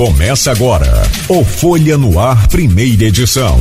Começa agora o Folha no Ar, primeira edição.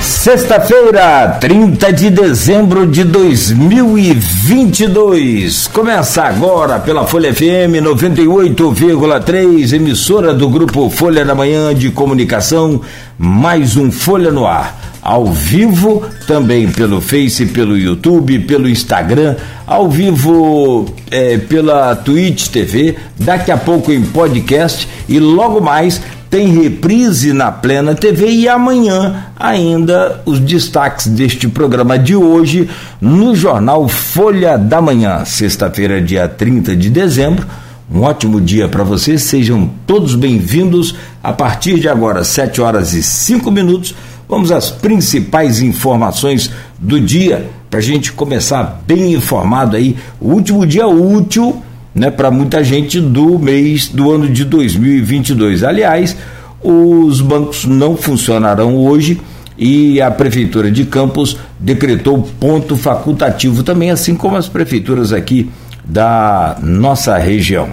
Sexta-feira, 30 de dezembro de 2022. Começa agora pela Folha FM 98,3, emissora do grupo Folha da Manhã de Comunicação, mais um Folha no Ar ao vivo, também pelo Face, pelo YouTube, pelo Instagram, ao vivo é, pela Twitch TV, daqui a pouco em podcast e logo mais tem reprise na Plena TV e amanhã ainda os destaques deste programa de hoje no jornal Folha da Manhã, sexta-feira, dia 30 de dezembro. Um ótimo dia para vocês, sejam todos bem-vindos. A partir de agora, 7 horas e 5 minutos Vamos às principais informações do dia, para a gente começar bem informado aí. O último dia útil, né, para muita gente do mês do ano de 2022. Aliás, os bancos não funcionarão hoje e a prefeitura de Campos decretou ponto facultativo também, assim como as prefeituras aqui da nossa região.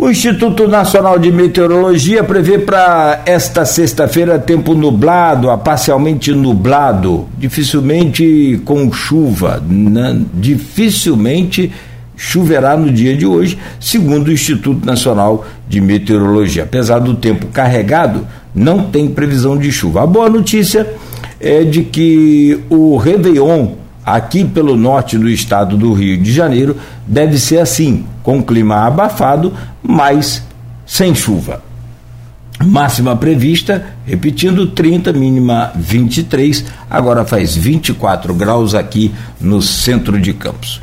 O Instituto Nacional de Meteorologia prevê para esta sexta-feira tempo nublado a parcialmente nublado, dificilmente com chuva, né? dificilmente choverá no dia de hoje, segundo o Instituto Nacional de Meteorologia. Apesar do tempo carregado, não tem previsão de chuva. A boa notícia é de que o Réveillon aqui pelo norte do estado do Rio de Janeiro deve ser assim, com clima abafado, mas sem chuva. Máxima prevista, repetindo, 30, mínima 23, agora faz 24 graus aqui no centro de Campos.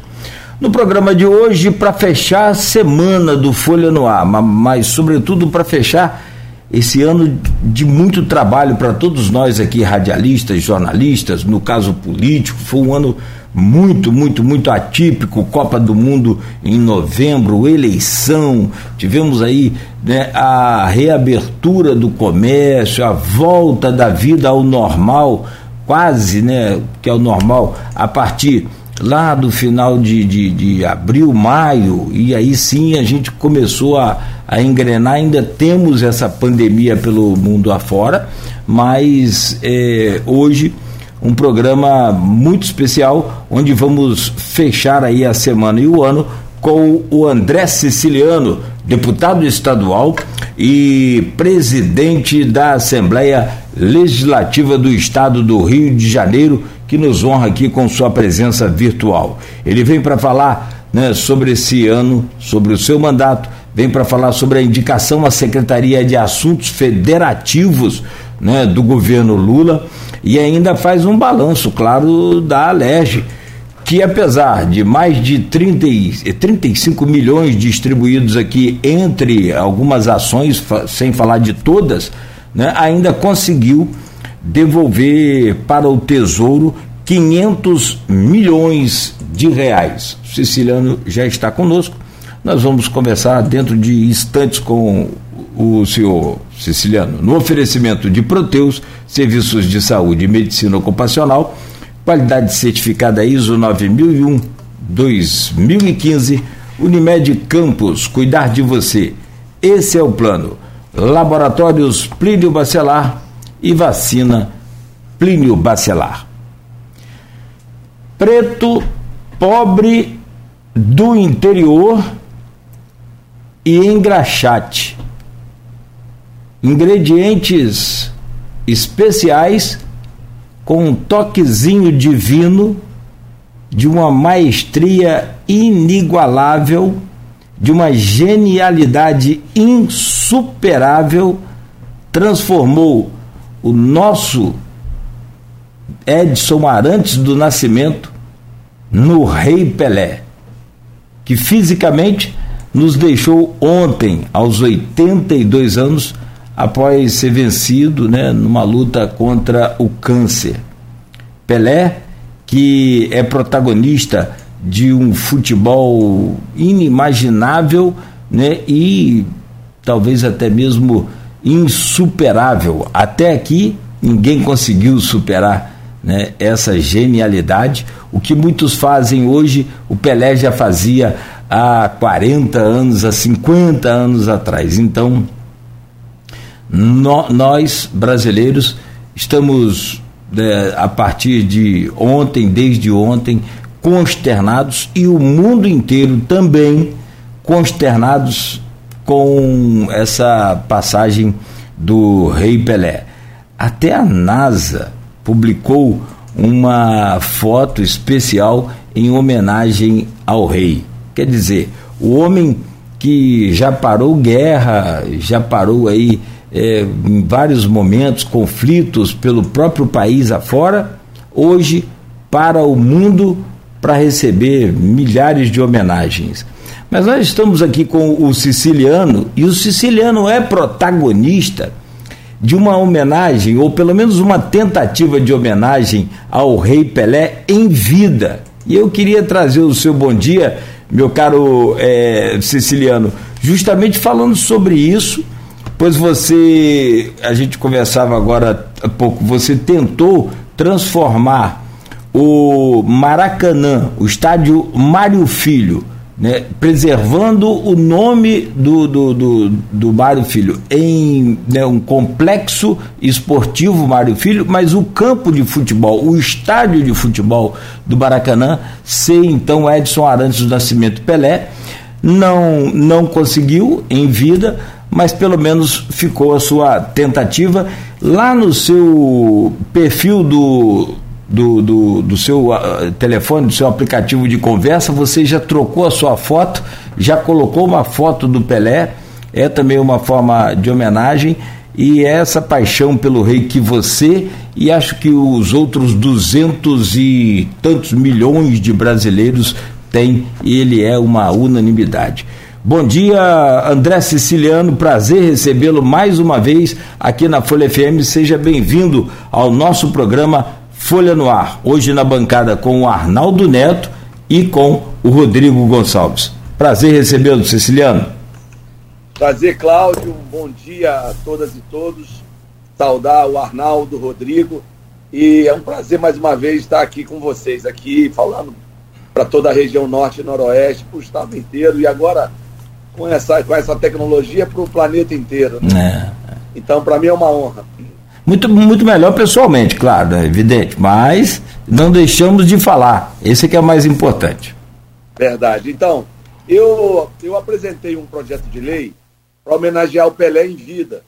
No programa de hoje, para fechar a semana do Folha no Ar, mas sobretudo para fechar esse ano de muito trabalho para todos nós aqui, radialistas, jornalistas, no caso político, foi um ano muito, muito, muito atípico, Copa do Mundo em novembro, eleição, tivemos aí né, a reabertura do comércio, a volta da vida ao normal, quase, né, que é o normal, a partir lá do final de, de, de abril, maio, e aí sim a gente começou a, a engrenar, ainda temos essa pandemia pelo mundo afora, mas é, hoje um programa muito especial, onde vamos fechar aí a semana e o ano com o André Siciliano, deputado estadual e presidente da Assembleia Legislativa do Estado do Rio de Janeiro, que nos honra aqui com sua presença virtual. Ele vem para falar né, sobre esse ano, sobre o seu mandato, vem para falar sobre a indicação à Secretaria de Assuntos Federativos né, do governo Lula e ainda faz um balanço, claro, da Alerj, que apesar de mais de 30, 35 milhões distribuídos aqui entre algumas ações, sem falar de todas, né, ainda conseguiu devolver para o Tesouro 500 milhões de reais. O Siciliano já está conosco. Nós vamos conversar dentro de instantes com o senhor Siciliano. No oferecimento de Proteus, serviços de saúde e medicina ocupacional, qualidade certificada ISO 9001 2015, Unimed Campos, cuidar de você. Esse é o plano. Laboratórios Plínio Bacelar e vacina Plínio Bacelar. Preto, pobre do interior e engraxate. Ingredientes especiais com um toquezinho divino de uma maestria inigualável, de uma genialidade insuperável, transformou o nosso Edson Arantes do Nascimento no Rei Pelé, que fisicamente nos deixou ontem, aos 82 anos, após ser vencido né, numa luta contra o câncer. Pelé, que é protagonista de um futebol inimaginável né, e talvez até mesmo insuperável. Até aqui ninguém conseguiu superar né, essa genialidade. O que muitos fazem hoje, o Pelé já fazia há 40 anos, há 50 anos atrás. Então, no, nós, brasileiros, estamos, né, a partir de ontem, desde ontem, consternados e o mundo inteiro também consternados com essa passagem do Rei Pelé. Até a NASA publicou uma foto especial em homenagem ao rei. Quer dizer, o homem que já parou guerra, já parou aí é, em vários momentos conflitos pelo próprio país afora, hoje para o mundo para receber milhares de homenagens. Mas nós estamos aqui com o siciliano e o siciliano é protagonista de uma homenagem, ou pelo menos uma tentativa de homenagem ao Rei Pelé em vida. E eu queria trazer o seu bom dia, meu caro é, siciliano, justamente falando sobre isso, pois você, a gente conversava agora há pouco, você tentou transformar o Maracanã, o estádio Mário Filho, né, preservando o nome do, do, do, do Mário Filho em né, um complexo esportivo Mário Filho, mas o campo de futebol, o estádio de futebol do Maracanã, ser então Edson Arantes do Nascimento Pelé, não, não conseguiu em vida, mas pelo menos ficou a sua tentativa. Lá no seu perfil do do, do, do seu uh, telefone, do seu aplicativo de conversa, você já trocou a sua foto, já colocou uma foto do Pelé, é também uma forma de homenagem e é essa paixão pelo rei que você e acho que os outros duzentos e tantos milhões de brasileiros têm, ele é uma unanimidade. Bom dia, André Siciliano, prazer recebê-lo mais uma vez aqui na Folha FM. Seja bem-vindo ao nosso programa Folha no Ar, hoje na bancada com o Arnaldo Neto e com o Rodrigo Gonçalves. Prazer recebê-lo, Siciliano. Prazer, Cláudio. Bom dia a todas e todos. Saudar o Arnaldo, Rodrigo. E é um prazer mais uma vez estar aqui com vocês, aqui falando para toda a região norte e noroeste, para o estado inteiro. E agora com essa, com essa tecnologia para o planeta inteiro. Né? É. Então, para mim é uma honra. Muito, muito melhor pessoalmente, claro, é evidente, mas não deixamos de falar. Esse é que é o mais importante. Verdade. Então, eu, eu apresentei um projeto de lei para homenagear o Pelé em vida.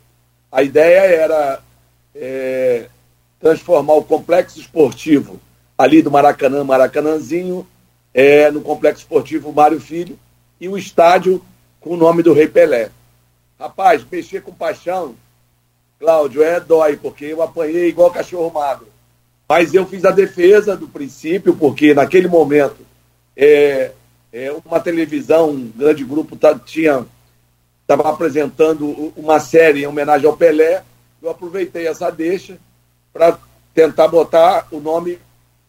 A ideia era é, transformar o complexo esportivo ali do Maracanã, Maracanãzinho, é, no complexo esportivo Mário Filho, e o estádio com o nome do Rei Pelé. Rapaz, mexer com paixão Cláudio, é dói, porque eu apanhei igual cachorro magro. Mas eu fiz a defesa do princípio, porque naquele momento é, é uma televisão, um grande grupo tá, tinha estava apresentando uma série em homenagem ao Pelé. Eu aproveitei essa deixa para tentar botar o nome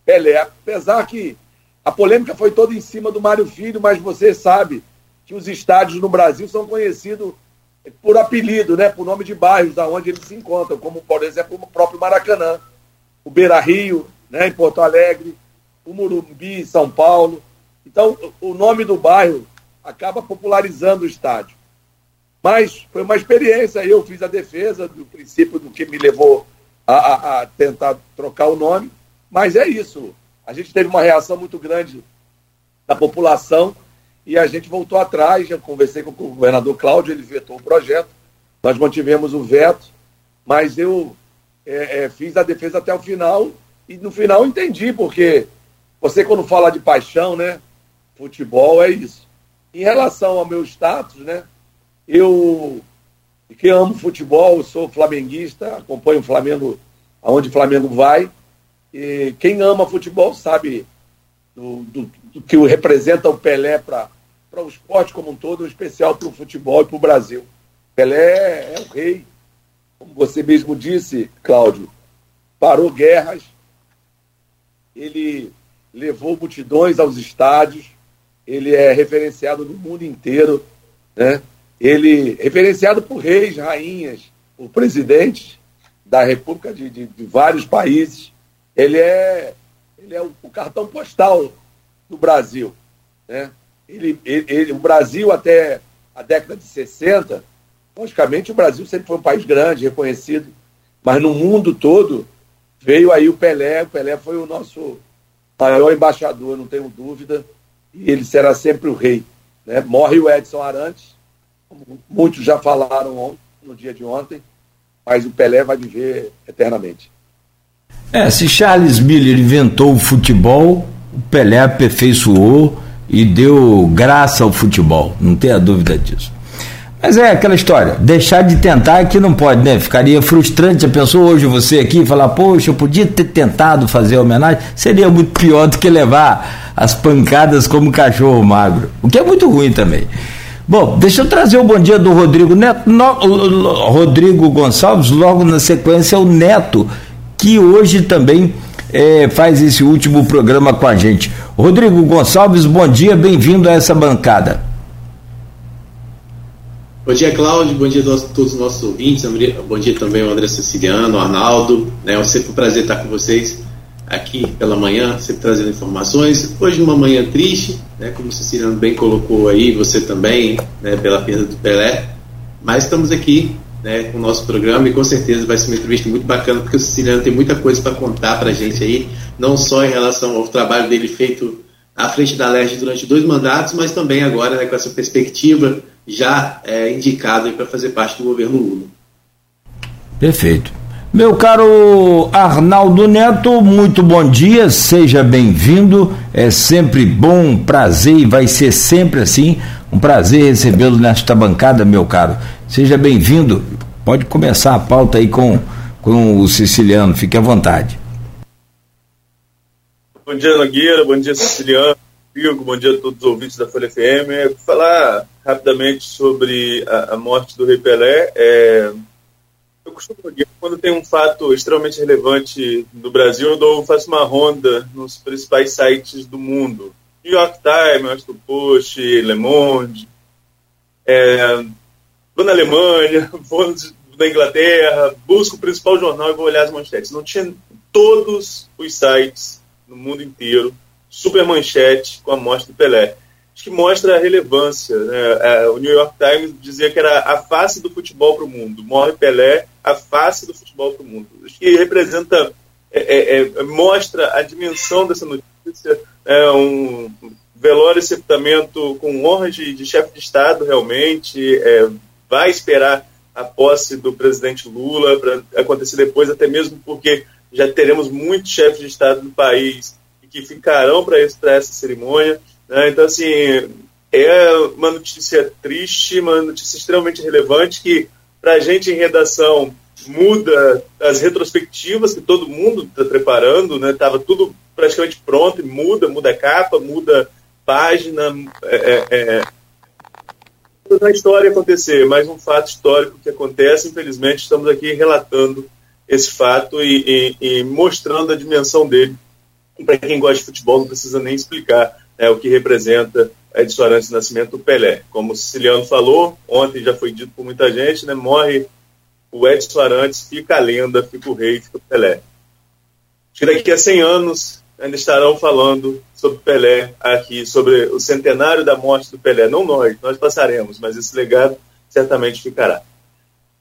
Pelé. Apesar que a polêmica foi toda em cima do Mário Filho, mas você sabe que os estádios no Brasil são conhecidos por apelido, né, por nome de bairros da onde eles se encontram, como por exemplo o próprio Maracanã, o Beira Rio, né, em Porto Alegre, o Murumbi, em São Paulo. Então, o nome do bairro acaba popularizando o estádio. Mas foi uma experiência, eu fiz a defesa do princípio do que me levou a, a, a tentar trocar o nome, mas é isso. A gente teve uma reação muito grande da população e a gente voltou atrás, eu conversei com o governador Cláudio, ele vetou o projeto, nós mantivemos o veto, mas eu é, é, fiz a defesa até o final e no final entendi, porque você quando fala de paixão, né, futebol é isso. Em relação ao meu status, né, eu que amo futebol, sou flamenguista, acompanho o Flamengo aonde o Flamengo vai, e quem ama futebol sabe do, do, que representa o Pelé para o esporte como um todo, em especial para o futebol e para o Brasil. Pelé é o rei, como você mesmo disse, Cláudio, parou guerras, ele levou multidões aos estádios, ele é referenciado no mundo inteiro, né? ele referenciado por reis, rainhas, por presidentes da República de, de, de vários países. Ele é, ele é o, o cartão postal do Brasil. Né? ele, ele, ele, o Brasil até a década de 60, logicamente o Brasil sempre foi um país grande, reconhecido, mas no mundo todo veio aí o Pelé, o Pelé foi o nosso maior embaixador, não tenho dúvida, e ele será sempre o rei. Né? Morre o Edson Arantes, como muitos já falaram no dia de ontem, mas o Pelé vai viver eternamente. É, se Charles Miller inventou o futebol, o Pelé aperfeiçoou e deu graça ao futebol, não tenha dúvida disso. Mas é aquela história, deixar de tentar que não pode, né? Ficaria frustrante. Já pensou hoje você aqui falar, poxa, eu podia ter tentado fazer a homenagem? Seria muito pior do que levar as pancadas como cachorro magro, o que é muito ruim também. Bom, deixa eu trazer o bom dia do Rodrigo Neto, no, Rodrigo Gonçalves, logo na sequência o Neto, que hoje também é, faz esse último programa com a gente. Rodrigo Gonçalves, bom dia, bem-vindo a essa bancada. Bom dia, Cláudio. Bom dia a todos os nossos ouvintes. Bom dia também ao André Siciliano, ao Arnaldo. Né? É sempre um prazer estar com vocês aqui pela manhã, sempre trazendo informações. Hoje uma manhã triste, né? como o Siciliano bem colocou aí, você também, né? pela perda do Pelé. Mas estamos aqui né, o nosso programa e com certeza vai ser uma entrevista muito bacana, porque o Siciliano tem muita coisa para contar para a gente aí, não só em relação ao trabalho dele feito à frente da Leste durante dois mandatos, mas também agora né, com essa perspectiva já é, indicado para fazer parte do governo Lula. Perfeito. Meu caro Arnaldo Neto, muito bom dia, seja bem-vindo. É sempre bom, prazer e vai ser sempre assim. Um prazer recebê-lo nesta bancada, meu caro. Seja bem-vindo. Pode começar a pauta aí com, com o siciliano, fique à vontade. Bom dia, Nogueira, bom dia, siciliano. Figo, bom dia a todos os ouvintes da Folha FM. Falar rapidamente sobre a, a, morte do Rei Pelé. É, eu costumo, quando tem um fato extremamente relevante no Brasil, eu dou, faço uma ronda nos principais sites do mundo. New York Times, Washington Post, Le Monde. É, vou na Alemanha, vou na Inglaterra, busco o principal jornal e vou olhar as manchetes. Não tinha todos os sites no mundo inteiro super manchete com a morte do Pelé. Acho que mostra a relevância. Né? É, o New York Times dizia que era a face do futebol para o mundo. Morre Pelé, a face do futebol para o mundo. Que representa, é, é, é, mostra a dimensão dessa notícia. É um velório sepultamento com honras de, de chefe de Estado, realmente. É, vai esperar a posse do presidente Lula para acontecer depois, até mesmo porque já teremos muitos chefes de Estado no país que ficarão para essa cerimônia. Né? Então, assim, é uma notícia triste, uma notícia extremamente relevante que, para a gente em redação, muda as retrospectivas que todo mundo está preparando, né? Tava tudo praticamente pronto, e muda, muda capa, muda página, é, é, é a história acontecer, mais um fato histórico que acontece. Infelizmente, estamos aqui relatando esse fato e, e, e mostrando a dimensão dele para quem gosta de futebol, não precisa nem explicar né, o que representa Edson Arantes Nascimento Pelé. Como o Siciliano falou, ontem já foi dito por muita gente, né, morre o Edson Arantes, fica a lenda, fica o rei, fica o Pelé. Acho que daqui a 100 anos ainda estarão falando sobre Pelé aqui, sobre o centenário da morte do Pelé. Não nós, nós passaremos, mas esse legado certamente ficará.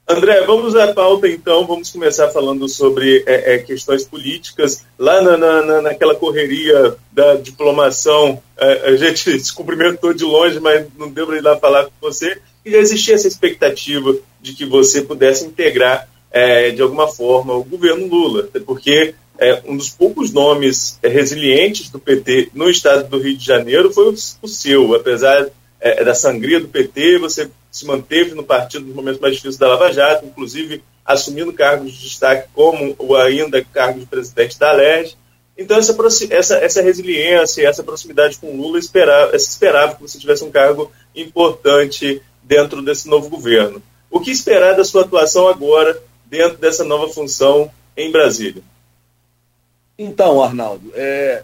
André, vamos à pauta então. Vamos começar falando sobre é, é, questões políticas. Lá na, na, naquela correria da diplomação, é, a gente se cumprimentou de longe, mas não deu para ir lá falar com você. E já existia essa expectativa de que você pudesse integrar é, de alguma forma o governo Lula, porque é, um dos poucos nomes resilientes do PT no estado do Rio de Janeiro foi o, o seu, apesar é, da sangria do PT, você se manteve no partido nos momentos mais difíceis da Lava Jato, inclusive assumindo cargos de destaque como o ainda cargo de presidente da LERJ. Então, essa, essa, essa resiliência, essa proximidade com Lula, esperava, esperava que você tivesse um cargo importante dentro desse novo governo. O que esperar da sua atuação agora, dentro dessa nova função em Brasília? Então, Arnaldo, é,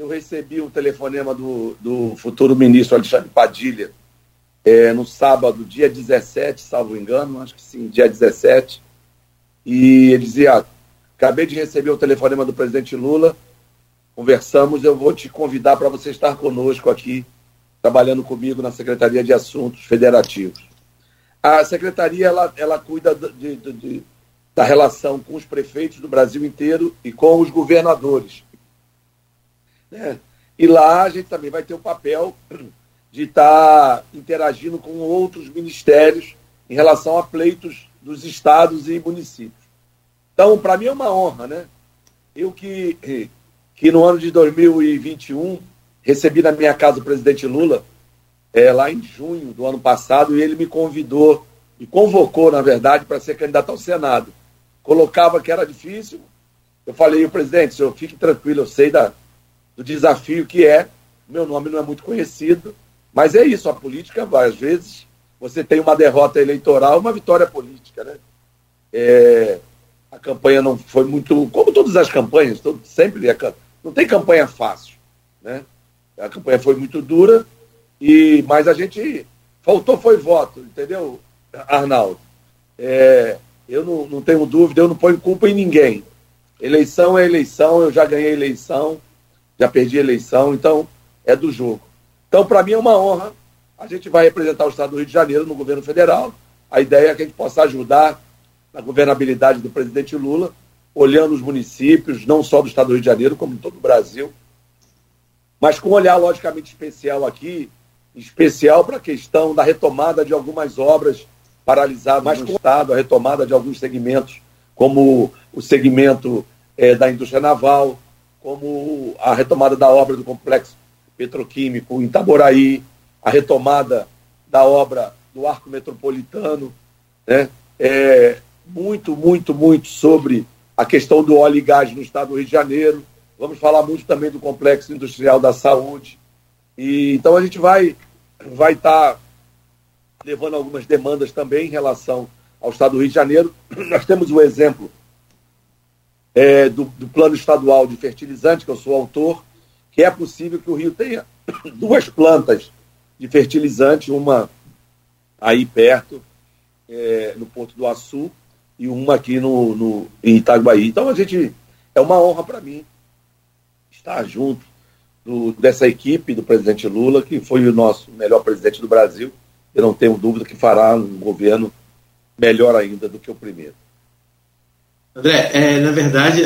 eu recebi o telefonema do, do futuro ministro Alexandre Padilha é, no sábado, dia 17, salvo engano, acho que sim, dia 17. E ele dizia: ah, acabei de receber o telefonema do presidente Lula, conversamos, eu vou te convidar para você estar conosco aqui trabalhando comigo na Secretaria de Assuntos Federativos. A secretaria ela, ela cuida de, de, de, da relação com os prefeitos do Brasil inteiro e com os governadores. Né? E lá a gente também vai ter o papel de estar tá interagindo com outros ministérios em relação a pleitos dos estados e municípios. Então, para mim é uma honra, né? Eu que, que no ano de 2021 recebi na minha casa o presidente Lula, é, lá em junho do ano passado, e ele me convidou, me convocou, na verdade, para ser candidato ao Senado. Colocava que era difícil. Eu falei, presidente, senhor, fique tranquilo, eu sei da, do desafio que é. Meu nome não é muito conhecido, mas é isso, a política, às vezes, você tem uma derrota eleitoral, uma vitória política, né? É, a campanha não foi muito, como todas as campanhas, todo, sempre é, não tem campanha fácil, né? A campanha foi muito dura, e mas a gente faltou foi voto, entendeu, Arnaldo? É, eu não, não tenho dúvida, eu não ponho culpa em ninguém. Eleição é eleição, eu já ganhei eleição, já perdi eleição, então é do jogo. Então, para mim é uma honra. A gente vai representar o Estado do Rio de Janeiro no governo federal. A ideia é que a gente possa ajudar na governabilidade do presidente Lula, olhando os municípios, não só do Estado do Rio de Janeiro, como em todo o Brasil, mas com um olhar logicamente especial aqui, especial para a questão da retomada de algumas obras paralisadas mas no com... Estado, a retomada de alguns segmentos, como o segmento é, da indústria naval, como a retomada da obra do complexo petroquímico em Itaboraí, a retomada da obra do arco metropolitano, né? É, muito, muito, muito sobre a questão do óleo e gás no estado do Rio de Janeiro. Vamos falar muito também do complexo industrial da saúde. E, então a gente vai vai estar tá levando algumas demandas também em relação ao estado do Rio de Janeiro. Nós temos o exemplo é, do, do plano estadual de fertilizante, que eu sou autor, que é possível que o Rio tenha duas plantas de fertilizante, uma aí perto, é, no Porto do Açu, e uma aqui no, no, em Itaguaí. Então a gente é uma honra para mim estar junto do, dessa equipe do presidente Lula, que foi o nosso melhor presidente do Brasil. Eu não tenho dúvida que fará um governo melhor ainda do que o primeiro. André, é, na verdade,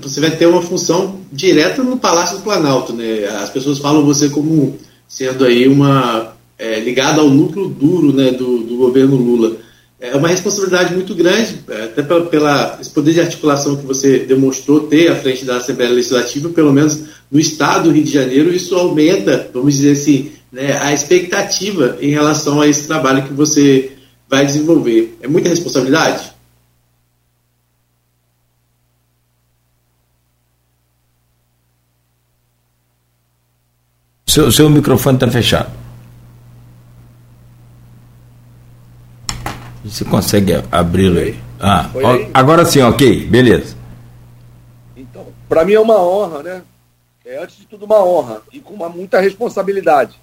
você vai ter uma função direta no Palácio do Planalto, né? As pessoas falam você como sendo aí uma é, ligada ao núcleo duro, né, do, do, governo Lula. É uma responsabilidade muito grande, é, até pela, pela esse poder de articulação que você demonstrou ter à frente da Assembleia Legislativa, pelo menos no Estado do Rio de Janeiro, isso aumenta, vamos dizer assim, né, a expectativa em relação a esse trabalho que você vai desenvolver. É muita responsabilidade? Seu, seu microfone está fechado. Você consegue abri-lo aí? Ah, aí? agora sim, ok, beleza. Então, para mim é uma honra, né? É antes de tudo uma honra e com uma, muita responsabilidade.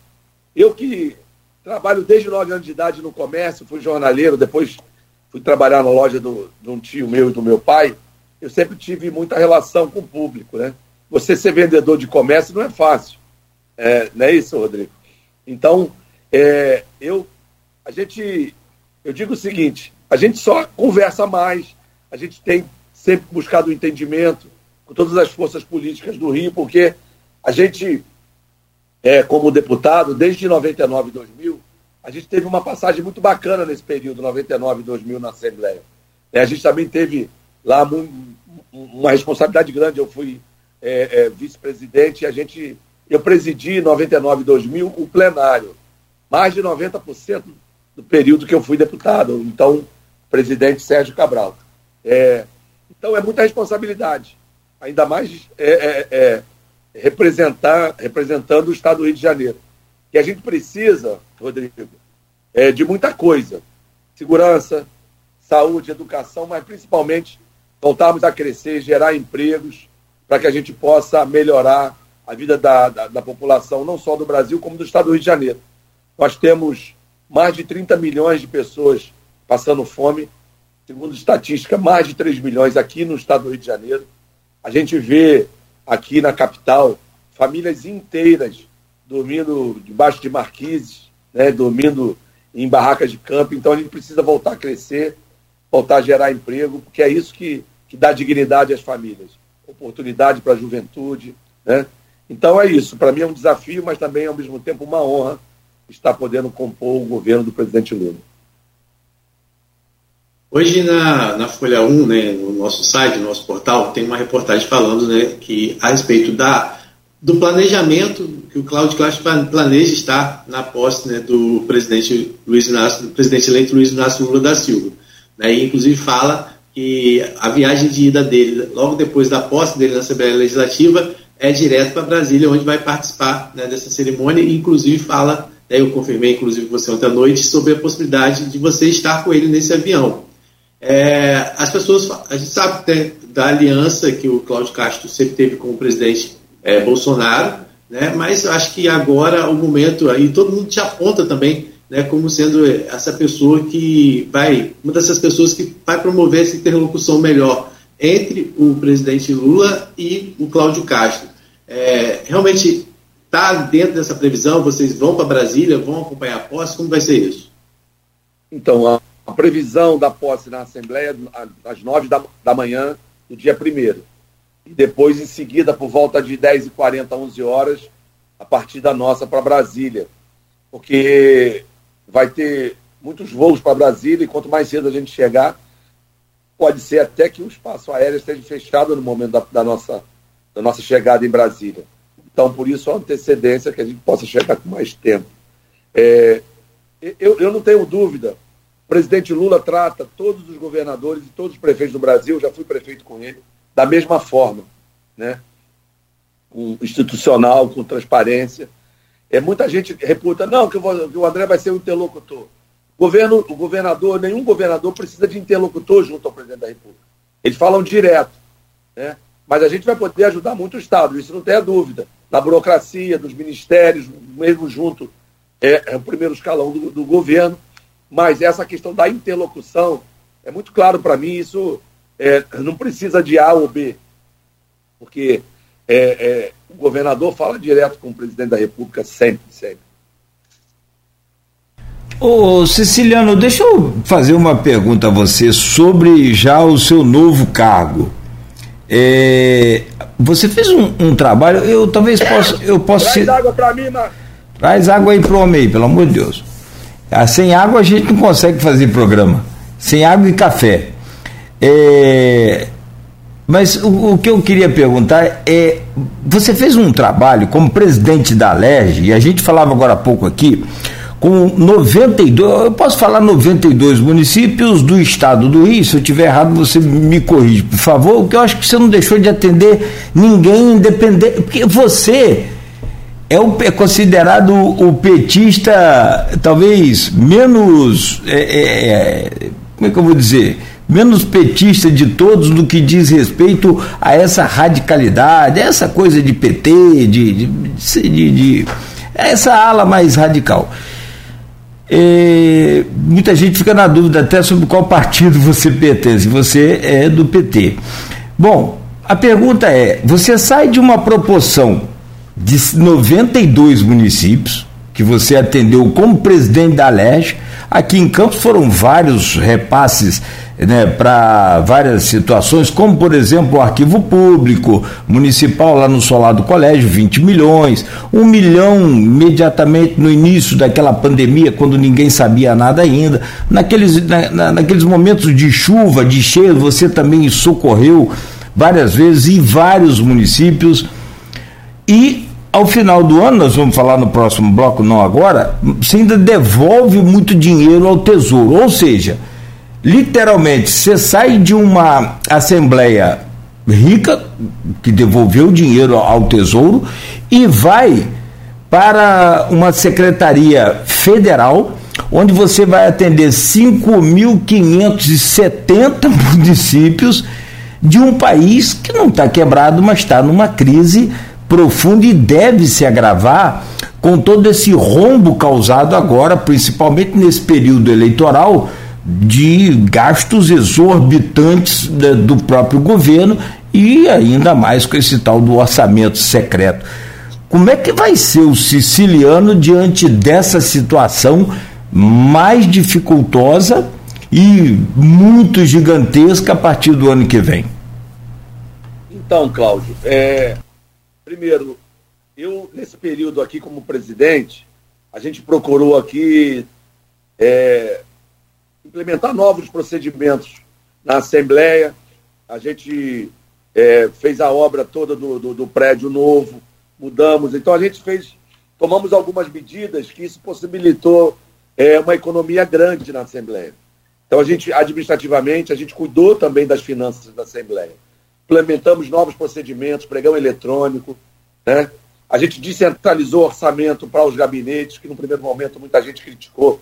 Eu que trabalho desde 9 anos de idade no comércio, fui jornaleiro, depois fui trabalhar na loja do, de um tio meu e do meu pai, eu sempre tive muita relação com o público, né? Você ser vendedor de comércio não é fácil. É, não é isso, Rodrigo? Então, é, eu, a gente, eu digo o seguinte, a gente só conversa mais, a gente tem sempre buscado o entendimento com todas as forças políticas do Rio, porque a gente, é, como deputado, desde 99 e 2000, a gente teve uma passagem muito bacana nesse período, 99 e 2000, na Assembleia. É, a gente também teve lá uma responsabilidade grande, eu fui é, é, vice-presidente e a gente eu presidi em 99 e 2000 o plenário, mais de 90% do período que eu fui deputado, então, presidente Sérgio Cabral. É, então, é muita responsabilidade, ainda mais é, é, é, representar, representando o Estado do Rio de Janeiro. Que a gente precisa, Rodrigo, é, de muita coisa: segurança, saúde, educação, mas principalmente voltarmos a crescer, gerar empregos, para que a gente possa melhorar a vida da, da, da, população, não só do Brasil, como do estado do Rio de Janeiro. Nós temos mais de 30 milhões de pessoas passando fome, segundo estatística, mais de 3 milhões aqui no estado do Rio de Janeiro. A gente vê aqui na capital famílias inteiras dormindo debaixo de marquises, né, dormindo em barracas de campo. Então a gente precisa voltar a crescer, voltar a gerar emprego, porque é isso que, que dá dignidade às famílias, oportunidade para a juventude. Né? Então é isso. Para mim é um desafio, mas também ao mesmo tempo uma honra estar podendo compor o governo do presidente Lula. Hoje na, na Folha 1, né, no nosso site, no nosso portal, tem uma reportagem falando né, que a respeito da, do planejamento que o Cláudio Castro planeja estar na posse né, do presidente Luiz Inácio, do presidente eleito Luiz Inácio Lula da Silva. Né, e inclusive fala que a viagem de ida dele, logo depois da posse dele na Assembleia Legislativa, é direto para Brasília, onde vai participar né, dessa cerimônia, e inclusive fala, né, eu confirmei inclusive com você ontem à noite, sobre a possibilidade de você estar com ele nesse avião. É, as pessoas, a gente sabe né, da aliança que o Cláudio Castro sempre teve com o presidente é, Bolsonaro, né, mas acho que agora o momento, aí todo mundo te aponta também né, como sendo essa pessoa que vai, uma dessas pessoas que vai promover essa interlocução melhor entre o presidente Lula e o Cláudio Castro. É, realmente está dentro dessa previsão? Vocês vão para Brasília, vão acompanhar a posse? Como vai ser isso? Então, a, a previsão da posse na Assembleia às nove da, da manhã do dia primeiro. E depois, em seguida, por volta de 10h40, 11 horas, a partir da nossa para Brasília. Porque vai ter muitos voos para Brasília e quanto mais cedo a gente chegar, pode ser até que o espaço aéreo esteja fechado no momento da, da nossa, da nossa chegada em Brasília. Então, por isso, a antecedência que a gente possa chegar com mais tempo. É, eu, eu não tenho dúvida, o presidente Lula trata todos os governadores e todos os prefeitos do Brasil, já fui prefeito com ele, da mesma forma, né? com institucional, com transparência. É, muita gente reputa, não, que o André vai ser o interlocutor. Governo, o governador, nenhum governador precisa de interlocutor junto ao presidente da República. Eles falam direto. Né? Mas a gente vai poder ajudar muito o Estado, isso não tem a dúvida. Na burocracia, dos ministérios, mesmo junto, é, é o primeiro escalão do, do governo. Mas essa questão da interlocução é muito claro para mim, isso é, não precisa de A ou B. Porque é, é, o governador fala direto com o presidente da República sempre, sempre. Ô Siciliano, deixa eu fazer uma pergunta a você sobre já o seu novo cargo. É, você fez um, um, trabalho, eu talvez possa. Eu posso Traz ser... água para mim, Marcos. Traz água aí pro homem aí, pelo amor de Deus. Ah, sem água a gente não consegue fazer programa. Sem água e café. É, mas o, o, que eu queria perguntar é: você fez um trabalho como presidente da LERJ, e a gente falava agora há pouco aqui, com 92, eu posso falar 92 municípios do estado do Rio, se eu tiver errado você me corrige, por favor, porque eu acho que você não deixou de atender ninguém independente, porque você é, o, é considerado o petista talvez menos, é, é, é como é que eu vou dizer, menos petista de todos no que diz respeito a essa radicalidade, essa coisa de PT, de, de, de, de essa ala mais radical. É, muita gente fica na dúvida até sobre qual partido você pertence. Você é do PT. Bom, a pergunta é: você sai de uma proporção de 92 municípios que você atendeu como presidente da LERJ. Aqui em Campos foram vários repasses né, para várias situações, como por exemplo o arquivo público municipal lá no Solar do Colégio, 20 milhões, um milhão imediatamente no início daquela pandemia, quando ninguém sabia nada ainda. Naqueles, na, na, naqueles momentos de chuva, de cheio, você também socorreu várias vezes em vários municípios. E ao final do ano, nós vamos falar no próximo bloco, não agora, você ainda devolve muito dinheiro ao tesouro. Ou seja, literalmente, você sai de uma assembleia rica, que devolveu dinheiro ao Tesouro, e vai para uma secretaria federal, onde você vai atender 5.570 municípios de um país que não está quebrado, mas está numa crise profunda e deve se agravar com todo esse rombo causado agora, principalmente nesse período eleitoral de gastos exorbitantes do próprio governo e ainda mais com esse tal do orçamento secreto. Como é que vai ser o siciliano diante dessa situação mais dificultosa e muito gigantesca a partir do ano que vem? Então, Cláudio, é, primeiro, eu, nesse período aqui como presidente, a gente procurou aqui é, implementar novos procedimentos na Assembleia, a gente é, fez a obra toda do, do, do prédio novo, mudamos. Então a gente fez, tomamos algumas medidas que isso possibilitou é, uma economia grande na Assembleia. Então a gente, administrativamente, a gente cuidou também das finanças da Assembleia. Implementamos novos procedimentos, pregão eletrônico, né? A gente descentralizou orçamento para os gabinetes, que no primeiro momento muita gente criticou.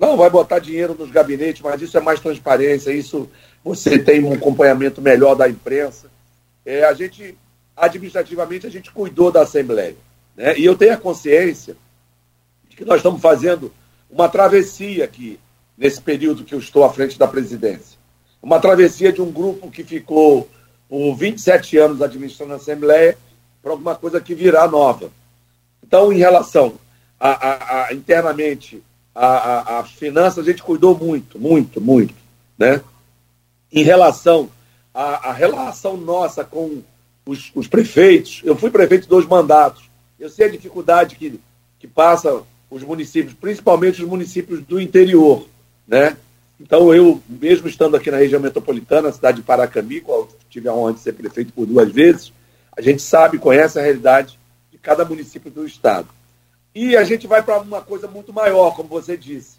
Não, vai botar dinheiro nos gabinetes, mas isso é mais transparência, isso você tem um acompanhamento melhor da imprensa. É, a gente administrativamente a gente cuidou da Assembleia. Né? E eu tenho a consciência de que nós estamos fazendo uma travessia aqui, nesse período que eu estou à frente da presidência. Uma travessia de um grupo que ficou por 27 anos administrando a Assembleia para alguma coisa que virá nova. Então, em relação a, a, a internamente a, a, finanças, a gente cuidou muito, muito, muito. Né? Em relação à relação nossa com os, os prefeitos, eu fui prefeito dois mandatos, eu sei a dificuldade que, que passa os municípios, principalmente os municípios do interior, né? Então, eu, mesmo estando aqui na região metropolitana, na cidade de Paracambi, qual tive a honra de ser prefeito por duas vezes, a gente sabe, conhece a realidade de cada município do estado. E a gente vai para uma coisa muito maior, como você disse.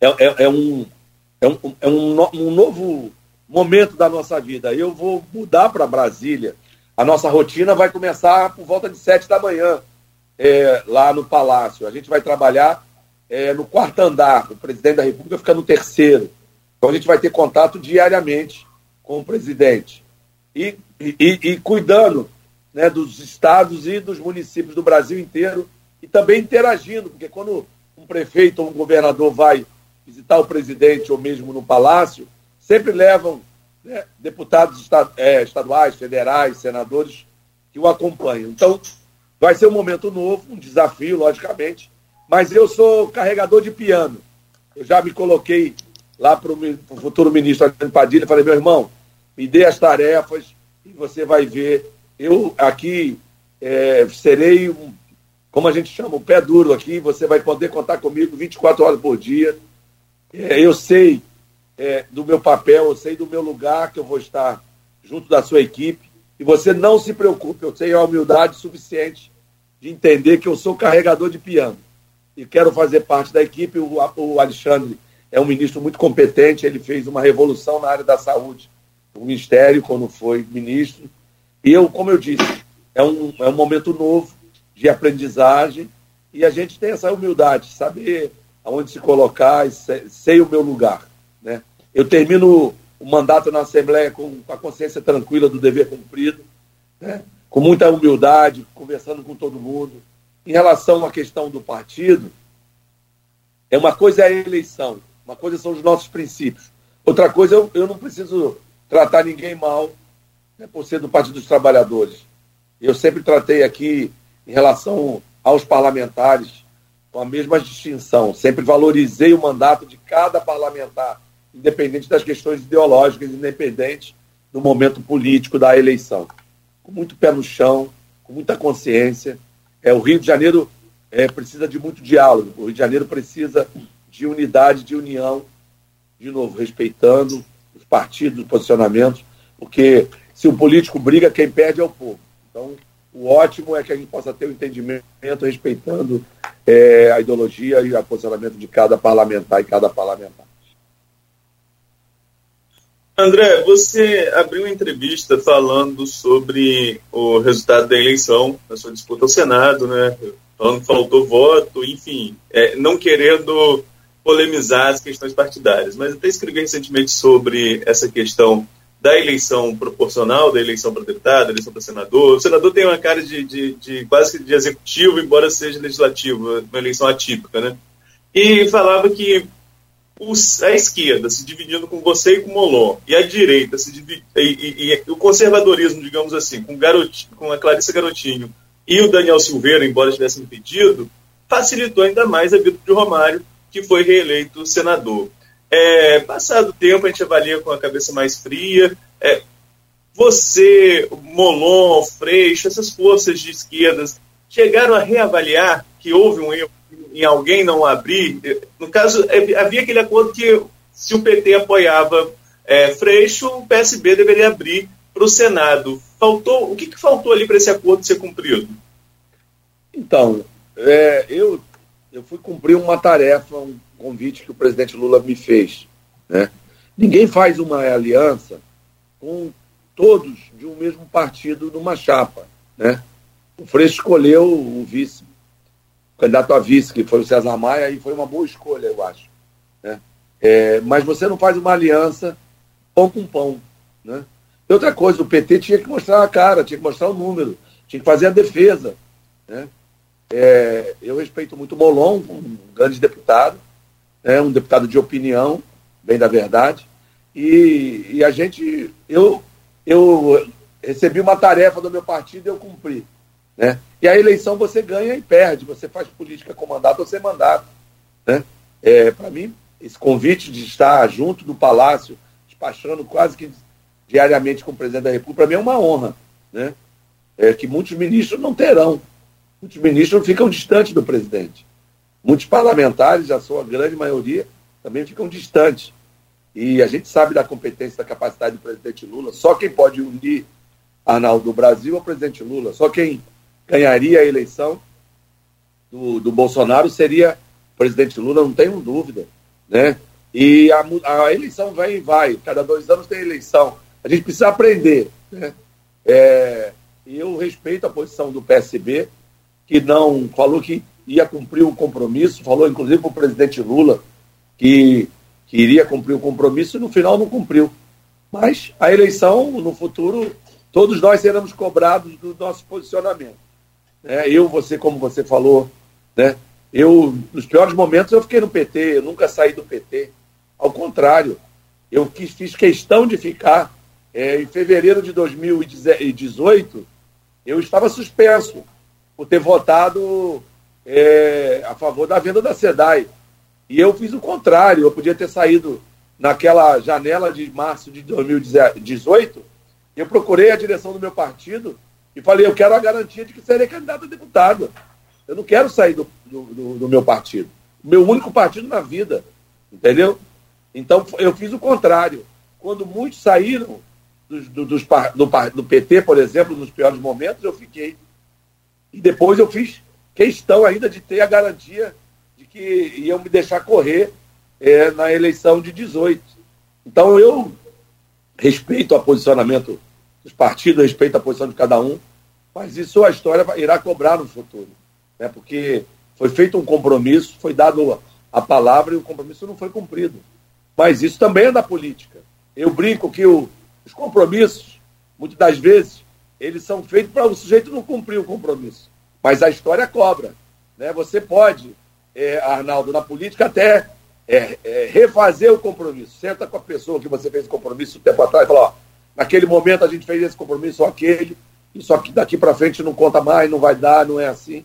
É, é, é um, é, um, é um, um novo momento da nossa vida. Eu vou mudar para Brasília. A nossa rotina vai começar por volta de sete da manhã, é, lá no Palácio. A gente vai trabalhar é, no quarto andar. O presidente da República fica no terceiro. Então a gente vai ter contato diariamente com o presidente. E, e, e cuidando né, dos estados e dos municípios do Brasil inteiro e também interagindo, porque quando um prefeito ou um governador vai visitar o presidente ou mesmo no palácio, sempre levam né, deputados é, estaduais, federais, senadores que o acompanham. Então, vai ser um momento novo, um desafio, logicamente, mas eu sou carregador de piano. Eu já me coloquei lá para o futuro ministro Adriano Padilha e falei, meu irmão, me dê as tarefas e você vai ver. Eu aqui é, serei, um, como a gente chama, o pé duro aqui, você vai poder contar comigo 24 horas por dia. É, eu sei é, do meu papel, eu sei do meu lugar que eu vou estar junto da sua equipe. E você não se preocupe, eu tenho a humildade suficiente de entender que eu sou carregador de piano. E quero fazer parte da equipe. O, o Alexandre é um ministro muito competente, ele fez uma revolução na área da saúde, o Ministério, quando foi ministro. E eu, como eu disse, é um, é um momento novo de aprendizagem e a gente tem essa humildade, saber aonde se colocar sei o meu lugar. Né? Eu termino o mandato na Assembleia com, com a consciência tranquila do dever cumprido, né? com muita humildade, conversando com todo mundo. Em relação à questão do partido, é uma coisa é a eleição, uma coisa são os nossos princípios. Outra coisa, eu, eu não preciso tratar ninguém mal né, por ser do Partido dos Trabalhadores. Eu sempre tratei aqui, em relação aos parlamentares, com a mesma distinção. Sempre valorizei o mandato de cada parlamentar independente das questões ideológicas, independente do momento político da eleição. Com muito pé no chão, com muita consciência. É, o Rio de Janeiro é, precisa de muito diálogo, o Rio de Janeiro precisa de unidade, de união, de novo, respeitando os partidos, os posicionamentos, porque se o político briga, quem perde é o povo. Então, o ótimo é que a gente possa ter o um entendimento respeitando é, a ideologia e o posicionamento de cada parlamentar e cada parlamentar. André, você abriu uma entrevista falando sobre o resultado da eleição, da sua disputa ao Senado, né? Falando que faltou voto, enfim, é, não querendo polemizar as questões partidárias. Mas até escrevi recentemente sobre essa questão da eleição proporcional, da eleição para deputado, da eleição para senador. O senador tem uma cara de, de, de quase que de executivo, embora seja legislativo, uma eleição atípica, né? E falava que a esquerda se dividindo com você e com o Molon, e a direita se dividi, e, e, e, o conservadorismo, digamos assim, com, Garotinho, com a Clarissa Garotinho e o Daniel Silveira, embora tivesse impedido, facilitou ainda mais a vida de Romário, que foi reeleito senador. É, passado o tempo, a gente avalia com a cabeça mais fria. É, você, Molon, Freixo, essas forças de esquerdas chegaram a reavaliar que houve um erro em alguém não abrir? No caso, é, havia aquele acordo que se o PT apoiava é, Freixo, o PSB deveria abrir para o Senado. Faltou, o que, que faltou ali para esse acordo ser cumprido? Então, é, eu, eu fui cumprir uma tarefa, um convite que o presidente Lula me fez. Né? Ninguém faz uma aliança com todos de um mesmo partido numa chapa. Né? O Freixo escolheu o vice, o candidato a vice, que foi o César Maia, e foi uma boa escolha, eu acho. Né? É, mas você não faz uma aliança pão com pão. Né? E outra coisa, o PT tinha que mostrar a cara, tinha que mostrar o número, tinha que fazer a defesa. Né? É, eu respeito muito o Molon, um grande deputado, é um deputado de opinião, bem da verdade, e, e a gente, eu, eu recebi uma tarefa do meu partido e eu cumpri. Né? E a eleição você ganha e perde, você faz política com mandato ou sem mandato. Né? É, Para mim, esse convite de estar junto do Palácio, despachando quase que diariamente com o presidente da República, para mim é uma honra. Né? É, que muitos ministros não terão. Muitos ministros ficam distantes do presidente. Muitos parlamentares, a sua grande maioria, também ficam distantes. E a gente sabe da competência, da capacidade do presidente Lula. Só quem pode unir Arnaldo do Brasil é o presidente Lula. Só quem ganharia a eleição do, do Bolsonaro seria o presidente Lula, não tenho dúvida. Né? E a, a eleição vem e vai. Cada dois anos tem eleição. A gente precisa aprender. Né? É, eu respeito a posição do PSB, que não falou que ia cumprir o compromisso, falou inclusive para o presidente Lula que, que iria cumprir o compromisso e no final não cumpriu. Mas a eleição, no futuro, todos nós seremos cobrados do nosso posicionamento. É, eu, você, como você falou, né? Eu, nos piores momentos, eu fiquei no PT, eu nunca saí do PT. Ao contrário, eu quis, fiz questão de ficar. É, em fevereiro de 2018, eu estava suspenso por ter votado é, a favor da venda da SEDAI. E eu fiz o contrário, eu podia ter saído naquela janela de março de 2018, eu procurei a direção do meu partido e falei, eu quero a garantia de que serei candidato a deputado. Eu não quero sair do, do, do meu partido. Meu único partido na vida. Entendeu? Então eu fiz o contrário. Quando muitos saíram do, dos, do, do PT, por exemplo, nos piores momentos, eu fiquei. E depois eu fiz questão ainda de ter a garantia de que iam me deixar correr é, na eleição de 18. Então eu respeito o posicionamento dos partidos, respeito a posição de cada um, mas isso a história irá cobrar no futuro. Né? Porque foi feito um compromisso, foi dado a palavra e o compromisso não foi cumprido. Mas isso também é da política. Eu brinco que o, os compromissos, muitas das vezes, eles são feitos para o sujeito não cumprir o compromisso. Mas a história cobra. Né? Você pode, é, Arnaldo, na política até é, é, refazer o compromisso. Senta com a pessoa que você fez o compromisso um tempo atrás e fala, ó, naquele momento a gente fez esse compromisso ou aquele, isso aqui daqui para frente não conta mais, não vai dar, não é assim.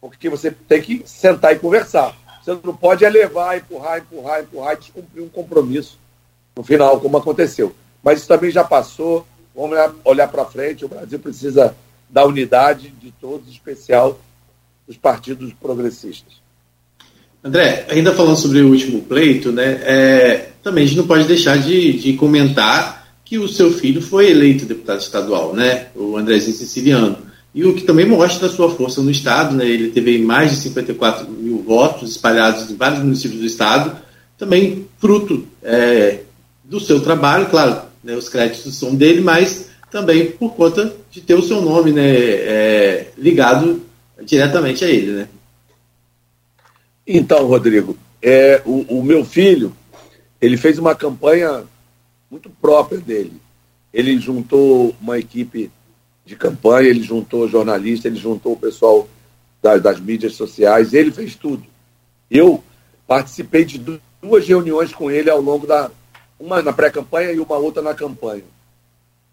Porque você tem que sentar e conversar. Você não pode elevar, empurrar, empurrar, empurrar e descumprir um compromisso no final, como aconteceu. Mas isso também já passou. Vamos olhar, para frente. O Brasil precisa da unidade de todos, em especial dos partidos progressistas. André, ainda falando sobre o último pleito, né, é, também a gente não pode deixar de, de, comentar que o seu filho foi eleito deputado estadual, né, o Andrezinho Siciliano, e o que também mostra a sua força no Estado, né, ele teve mais de 54 mil votos espalhados em vários municípios do Estado, também fruto é, do seu trabalho, claro, né, os créditos são dele, mas também por conta de ter o seu nome né, é, ligado diretamente a ele. Né? Então, Rodrigo, é, o, o meu filho ele fez uma campanha muito própria dele. Ele juntou uma equipe de campanha, ele juntou jornalistas, ele juntou o pessoal das, das, mídias sociais, ele fez tudo. Eu participei de duas reuniões com ele ao longo da. Uma na pré-campanha e uma outra na campanha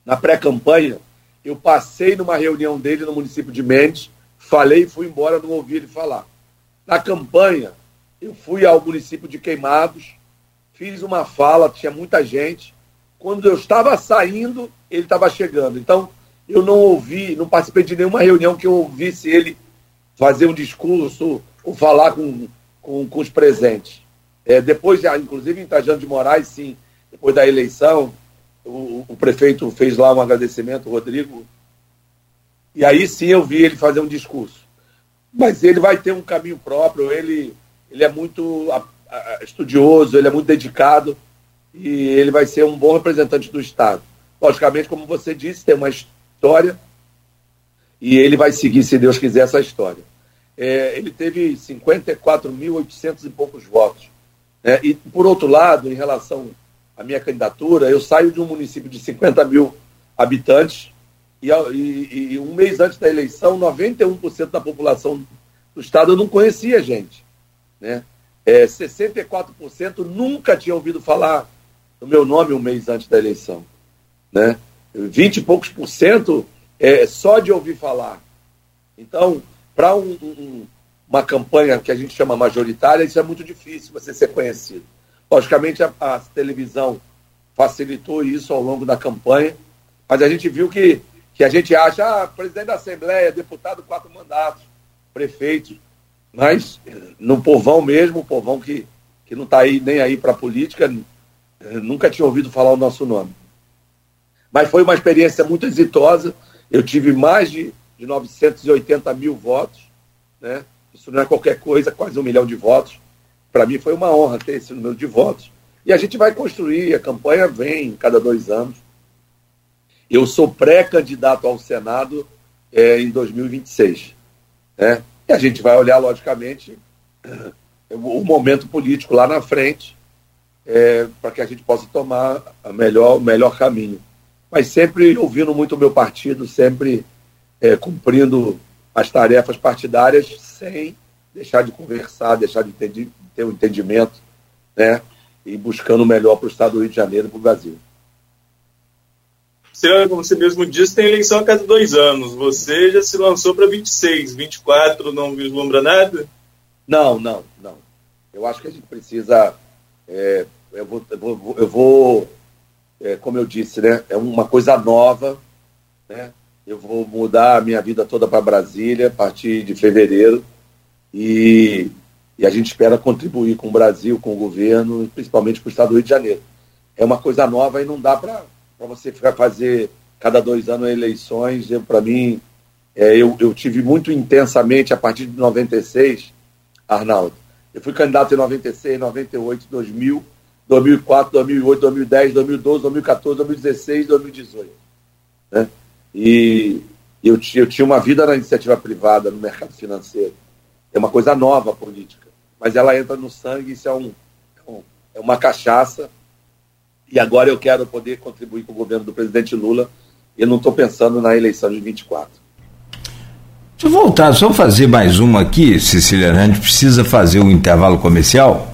na pré-campanha, eu passei numa reunião dele no município de Mendes, falei e fui embora, não ouvi ele falar. Na campanha, eu fui ao município de Queimados, fiz uma fala, tinha muita gente. Quando eu estava saindo, ele estava chegando. Então, eu não ouvi, não participei de nenhuma reunião que eu ouvisse ele fazer um discurso ou falar com, com, com os presentes. É, depois, inclusive em Trajano de Moraes, sim, depois da eleição, o, o, prefeito fez lá um agradecimento, o Rodrigo, e aí sim eu vi ele fazer um discurso. Mas ele vai ter um caminho próprio, ele, ele é muito estudioso, ele é muito dedicado e ele vai ser um bom representante do Estado. Logicamente, como você disse, tem uma história e ele vai seguir, se Deus quiser, essa história. É, ele teve 54.800 e poucos votos. Né? E, por outro lado, em relação à minha candidatura, eu saio de um município de 50 mil habitantes e, e, e um mês antes da eleição, 91% da população do estado não conhecia gente. Né? É, 64% nunca tinha ouvido falar no meu nome um mês antes da eleição. Né? 20 e poucos por cento é, só de ouvir falar. Então, para um, um, uma campanha que a gente chama majoritária, isso é muito difícil você ser conhecido. Logicamente, a, a televisão facilitou isso ao longo da campanha, mas a gente viu que que a gente acha, ah, presidente da Assembleia, deputado, quatro mandatos, prefeito, mas no povão mesmo, o povão que, que não está aí nem aí para a política, nunca tinha ouvido falar o nosso nome. Mas foi uma experiência muito exitosa, eu tive mais de, de 980 mil votos, né? isso não é qualquer coisa, quase um milhão de votos. Para mim foi uma honra ter esse número de votos. E a gente vai construir, a campanha vem cada dois anos. Eu sou pré-candidato ao Senado é, em 2026. Né? E a gente vai olhar, logicamente, o momento político lá na frente, é, para que a gente possa tomar a melhor, o melhor caminho. Mas sempre ouvindo muito o meu partido, sempre é, cumprindo as tarefas partidárias, sem deixar de conversar, deixar de de ter um entendimento, né? e buscando o melhor para o Estado do Rio de Janeiro e para o Brasil. Você, como você mesmo disse, tem eleição a cada dois anos. Você já se lançou para 26, 24, não vislumbra nada? Não, não, não. Eu acho que a gente precisa. É, eu vou, eu vou, eu vou é, como eu disse, né? É uma coisa nova, né? Eu vou mudar a minha vida toda para Brasília a partir de fevereiro e, e a gente espera contribuir com o Brasil, com o governo, principalmente com o Estado do Rio de Janeiro. É uma coisa nova e não dá para você ficar fazer cada dois anos eleições, para mim, é, eu, eu tive muito intensamente a partir de 96, Arnaldo. Eu fui candidato em 96, 98, 2000, 2004, 2008, 2010, 2012, 2014, 2016, 2018. Né? E eu, eu tinha uma vida na iniciativa privada, no mercado financeiro. É uma coisa nova a política, mas ela entra no sangue, isso é, um, é, é uma cachaça e agora eu quero poder contribuir com o governo do presidente Lula. Eu não estou pensando na eleição de 24. Deixa eu voltar, só fazer mais uma aqui, Cecília. A gente precisa fazer um intervalo comercial.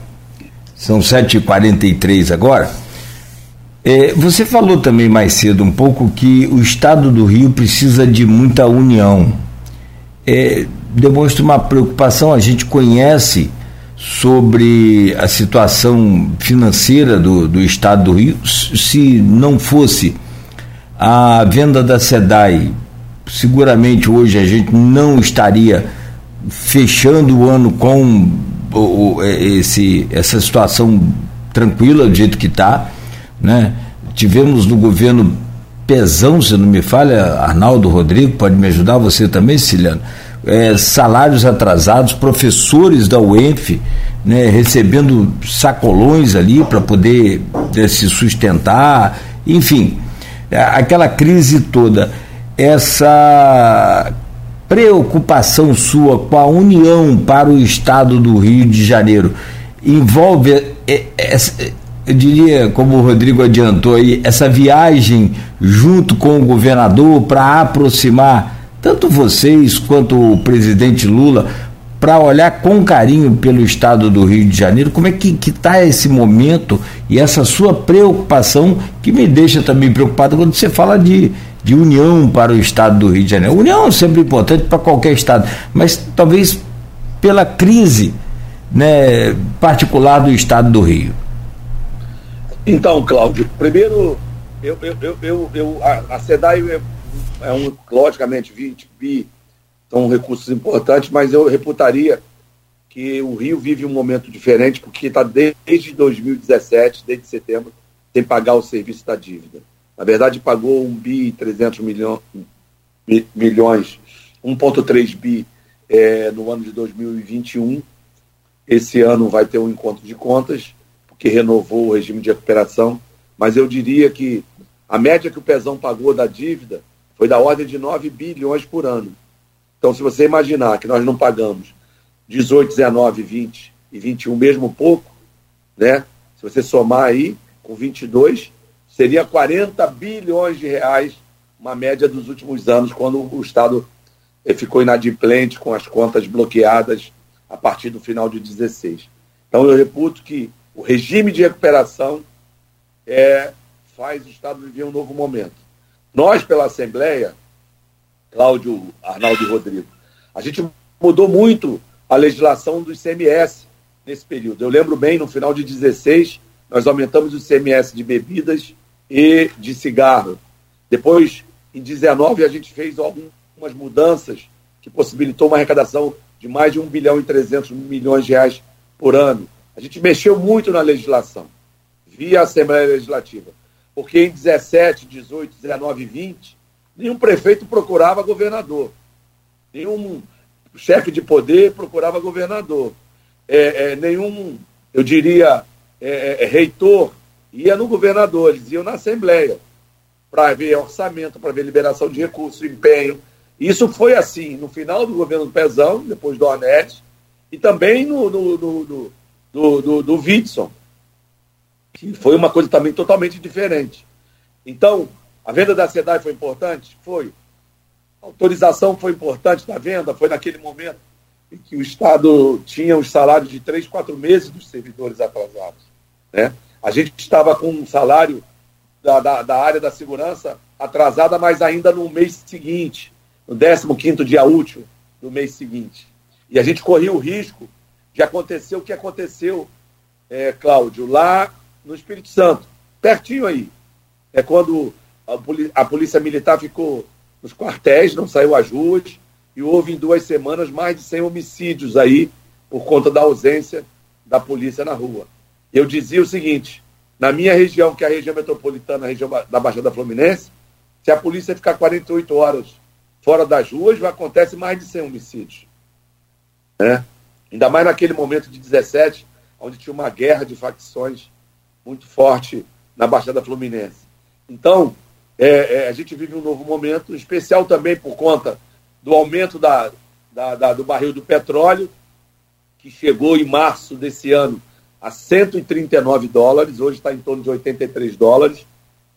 São 7h43 agora. É, você falou também mais cedo um pouco que o Estado do Rio precisa de muita união. É, demonstra uma preocupação, a gente conhece sobre a situação financeira do, do estado do Rio, se não fosse a venda da SEDAI, seguramente hoje a gente não estaria fechando o ano com o, esse, essa situação tranquila do jeito que está. Né? Tivemos no governo Pezão, se não me falha, Arnaldo Rodrigo, pode me ajudar, você também, Ciliano é, salários atrasados, professores da UENF né, recebendo sacolões ali para poder é, se sustentar, enfim, é, aquela crise toda. Essa preocupação sua com a união para o estado do Rio de Janeiro envolve, é, é, eu diria, como o Rodrigo adiantou aí, essa viagem junto com o governador para aproximar tanto vocês quanto o presidente Lula, para olhar com carinho pelo estado do Rio de Janeiro, como é que está esse momento e essa sua preocupação, que me deixa também preocupado quando você fala de, de união para o estado do Rio de Janeiro. União é sempre importante para qualquer estado, mas talvez pela crise né, particular do estado do Rio. Então, Cláudio, primeiro, eu, eu, eu, eu, a, a SEDAI é, um, logicamente, 20 bi são recursos importantes, mas eu reputaria que o Rio vive um momento diferente, porque está desde 2017, desde setembro, sem pagar o serviço da dívida. Na verdade, pagou 1 bi e 300 milhões, milhões 1,3 bi é, no ano de 2021. Esse ano vai ter um encontro de contas, porque renovou o regime de recuperação, mas eu diria que a média que o Pezão pagou da dívida foi da ordem de 9 bilhões por ano. Então, se você imaginar que nós não pagamos 18, 19, 20 e 21, mesmo pouco, né? Se você somar aí com 22, seria 40 bilhões de reais, uma média dos últimos anos, quando o Estado eh, ficou inadimplente, com as contas bloqueadas a partir do final de 16. Então, eu reputo que o regime de recuperação é, faz o Estado viver um novo momento. Nós, pela Assembleia, Cláudio, Arnaldo e Rodrigo, a gente mudou muito a legislação do ICMS nesse período. Eu lembro bem, no final de 16, nós aumentamos o ICMS de bebidas e de cigarro. Depois, em 19, a gente fez algumas mudanças que possibilitou uma arrecadação de mais de 1 bilhão e 300 milhões de reais por ano. A gente mexeu muito na legislação, via Assembleia Legislativa. Porque em 17, 18, 19 e 20, nenhum prefeito procurava governador. Nenhum chefe de poder procurava governador. É, é, nenhum, eu diria, é, é, é, reitor ia no governador, eles iam na Assembleia para ver orçamento, para ver liberação de recursos, empenho. Isso foi assim no final do governo do Pezão, depois do Ornette, e também no, no, no, no do, do, do Witson, que foi uma coisa também totalmente diferente. Então, a venda da SEDAI foi importante? Foi autorização foi importante da venda, foi naquele momento em que o Estado tinha os salários de três, quatro meses dos servidores atrasados. Né? A gente estava com um salário da, da, da, área da segurança atrasada, mas ainda no mês seguinte, no 15 dia útil do mês seguinte. E a gente corria o risco de acontecer o que aconteceu, é, Cláudio, lá no Espírito Santo, pertinho aí. É quando a, a Polícia Militar ficou nos quartéis, não saiu às ruas, e houve em duas semanas mais de 100 homicídios aí, por conta da ausência da polícia na rua. Eu dizia o seguinte: na minha região, que é a região metropolitana, a região da Baixada Fluminense, se a polícia ficar 48 horas fora das ruas, acontece mais de 100 homicídios. Né? Ainda mais naquele momento de 17, onde tinha uma guerra de facções muito forte na Baixada Fluminense. Então, é, é, a gente vive um novo momento, especial também por conta do aumento da, da, da, do barril do petróleo, que chegou em março desse ano a 139 dólares, hoje está em torno de 83 dólares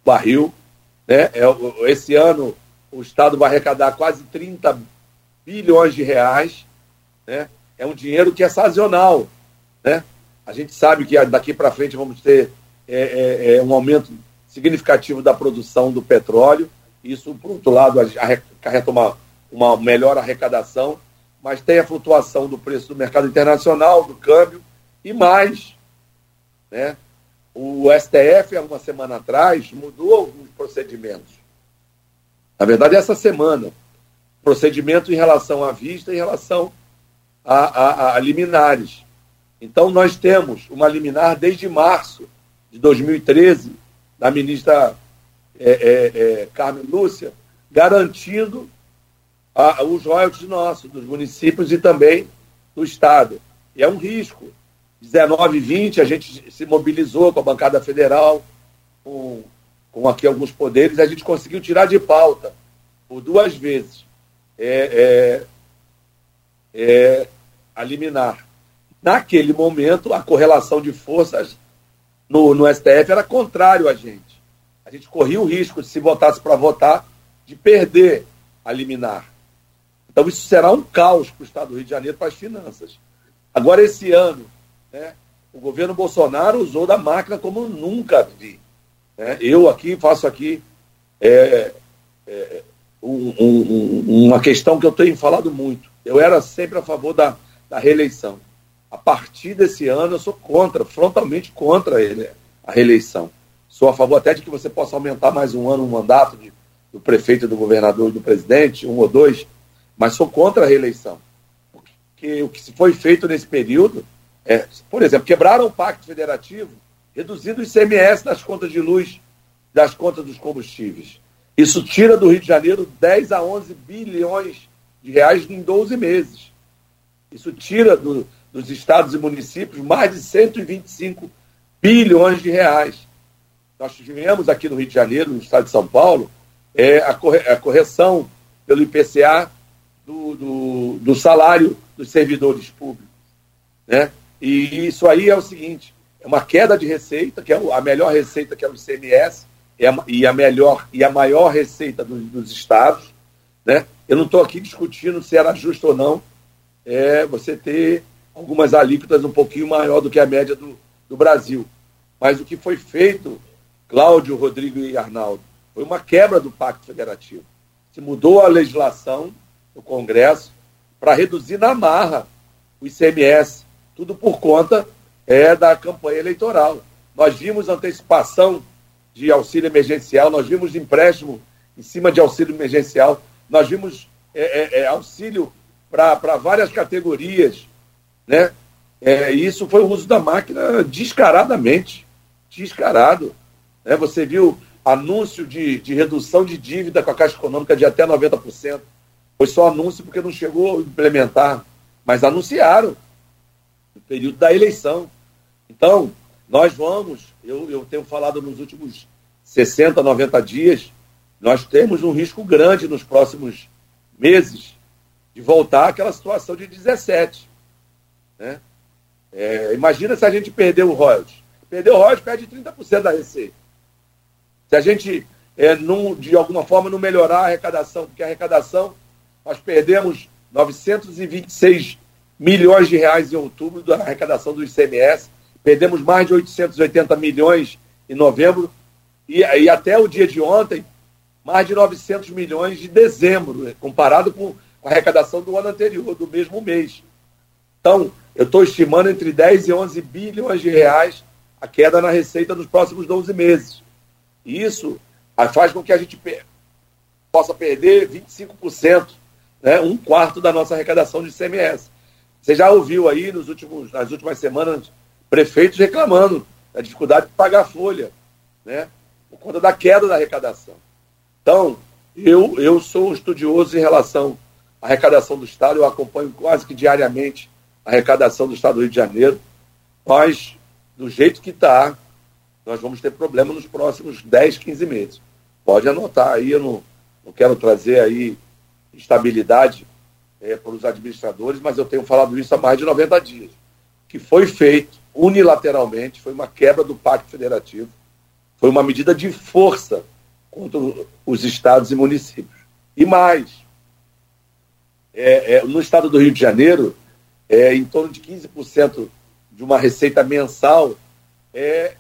barril. Né? É, esse ano o Estado vai arrecadar quase 30 bilhões de reais. Né? É um dinheiro que é sazonal. Né? A gente sabe que daqui para frente vamos ter é, é, é um aumento significativo da produção do petróleo. Isso, por outro lado, acarreta uma, uma melhor arrecadação, mas tem a flutuação do preço do mercado internacional, do câmbio, e mais. Né? O STF, há uma semana atrás, mudou alguns procedimentos. Na verdade, essa semana, procedimento em relação à vista, em relação a, a, a liminares. Então, nós temos uma liminar desde março de 2013 da ministra é, é, é, Carmen Lúcia, garantindo a, os royalties nossos, dos municípios e também do Estado. E é um risco. 19 e 20, a gente se mobilizou com a bancada federal, com, com aqui alguns poderes, a gente conseguiu tirar de pauta por duas vezes é, é, é, a. Naquele momento, a correlação de forças no, no STF era contrário a gente. A gente corria o risco, de, se votasse para votar, de perder a liminar. Então isso será um caos para o Estado do Rio de Janeiro, para as finanças. Agora, esse ano, né, o governo Bolsonaro usou da máquina como nunca vi. Né? Eu aqui faço aqui é, é, um, um, uma questão que eu tenho falado muito. Eu era sempre a favor da, da reeleição. A partir desse ano, eu sou contra, frontalmente contra ele, a reeleição. Sou a favor até de que você possa aumentar mais um ano o mandato de, do prefeito, do governador e do presidente, um ou dois, mas sou contra a reeleição. Porque o que foi feito nesse período é, por exemplo, quebraram o Pacto Federativo, reduzindo o ICMS das contas de luz, das contas dos combustíveis. Isso tira do Rio de Janeiro 10 a 11 bilhões de reais em 12 meses. Isso tira do, dos estados e municípios mais de 125 bilhões de reais. Nós tivemos aqui no Rio de Janeiro, no estado de São Paulo, é, a, corre, a correção pelo IPCA do, do, do, salário dos servidores públicos. Né? E isso aí é o seguinte: é uma queda de receita, que é a melhor receita que é o ICMS, e a melhor e a maior receita dos estados. Né? Eu não estou aqui discutindo se era justo ou não é, você ter algumas alíquotas um pouquinho maior do que a média do, do Brasil. Mas o que foi feito, Cláudio, Rodrigo e Arnaldo, foi uma quebra do Pacto Federativo. Se mudou a legislação do Congresso para reduzir na marra o ICMS, tudo por conta é, da campanha eleitoral. Nós vimos antecipação de auxílio emergencial, nós vimos empréstimo em cima de auxílio emergencial, nós vimos é, é, é auxílio para várias categorias, né? É, isso foi o uso da máquina descaradamente, descarado. Né? Você viu anúncio de, de redução de dívida com a Caixa Econômica de até 90%. Foi só anúncio porque não chegou a implementar, mas anunciaram no período da eleição. Então, nós vamos, eu, eu tenho falado nos últimos 60, 90 dias, nós temos um risco grande nos próximos meses de voltar àquela situação de 17. Né? É, imagina se a gente perder o royalties. Perder o royalties perde 30% da receita. Se a gente, é, de alguma forma, não melhorar a arrecadação, porque a arrecadação, nós perdemos 926 milhões de reais em outubro da arrecadação do ICMS, perdemos mais de 880 milhões em novembro e, e até o dia de ontem, mais de 900 milhões de dezembro, né, comparado com a arrecadação do ano anterior, do mesmo mês. Então, eu estou estimando entre 10 e 11 bilhões de reais a queda na receita nos próximos 12 meses. E isso faz com que a gente possa perder 25%, né, um quarto da nossa arrecadação de ICMS. Você já ouviu aí nos últimos, nas últimas semanas prefeitos reclamando da dificuldade de pagar a folha, né? Por conta da queda da arrecadação. Então, eu, eu sou um estudioso em relação à arrecadação do Estado, eu acompanho quase que diariamente arrecadação do Estado do Rio de Janeiro, mas do jeito que está, nós vamos ter problema nos próximos 10, 15 meses. Pode anotar aí, eu não, não quero trazer aí estabilidade é, para os administradores, mas eu tenho falado isso há mais de 90 dias, que foi feito unilateralmente, foi uma quebra do Pacto Federativo, foi uma medida de força contra os estados e municípios. E mais, é, é, no estado do Rio de Janeiro, é, em torno de 15% de uma receita mensal é,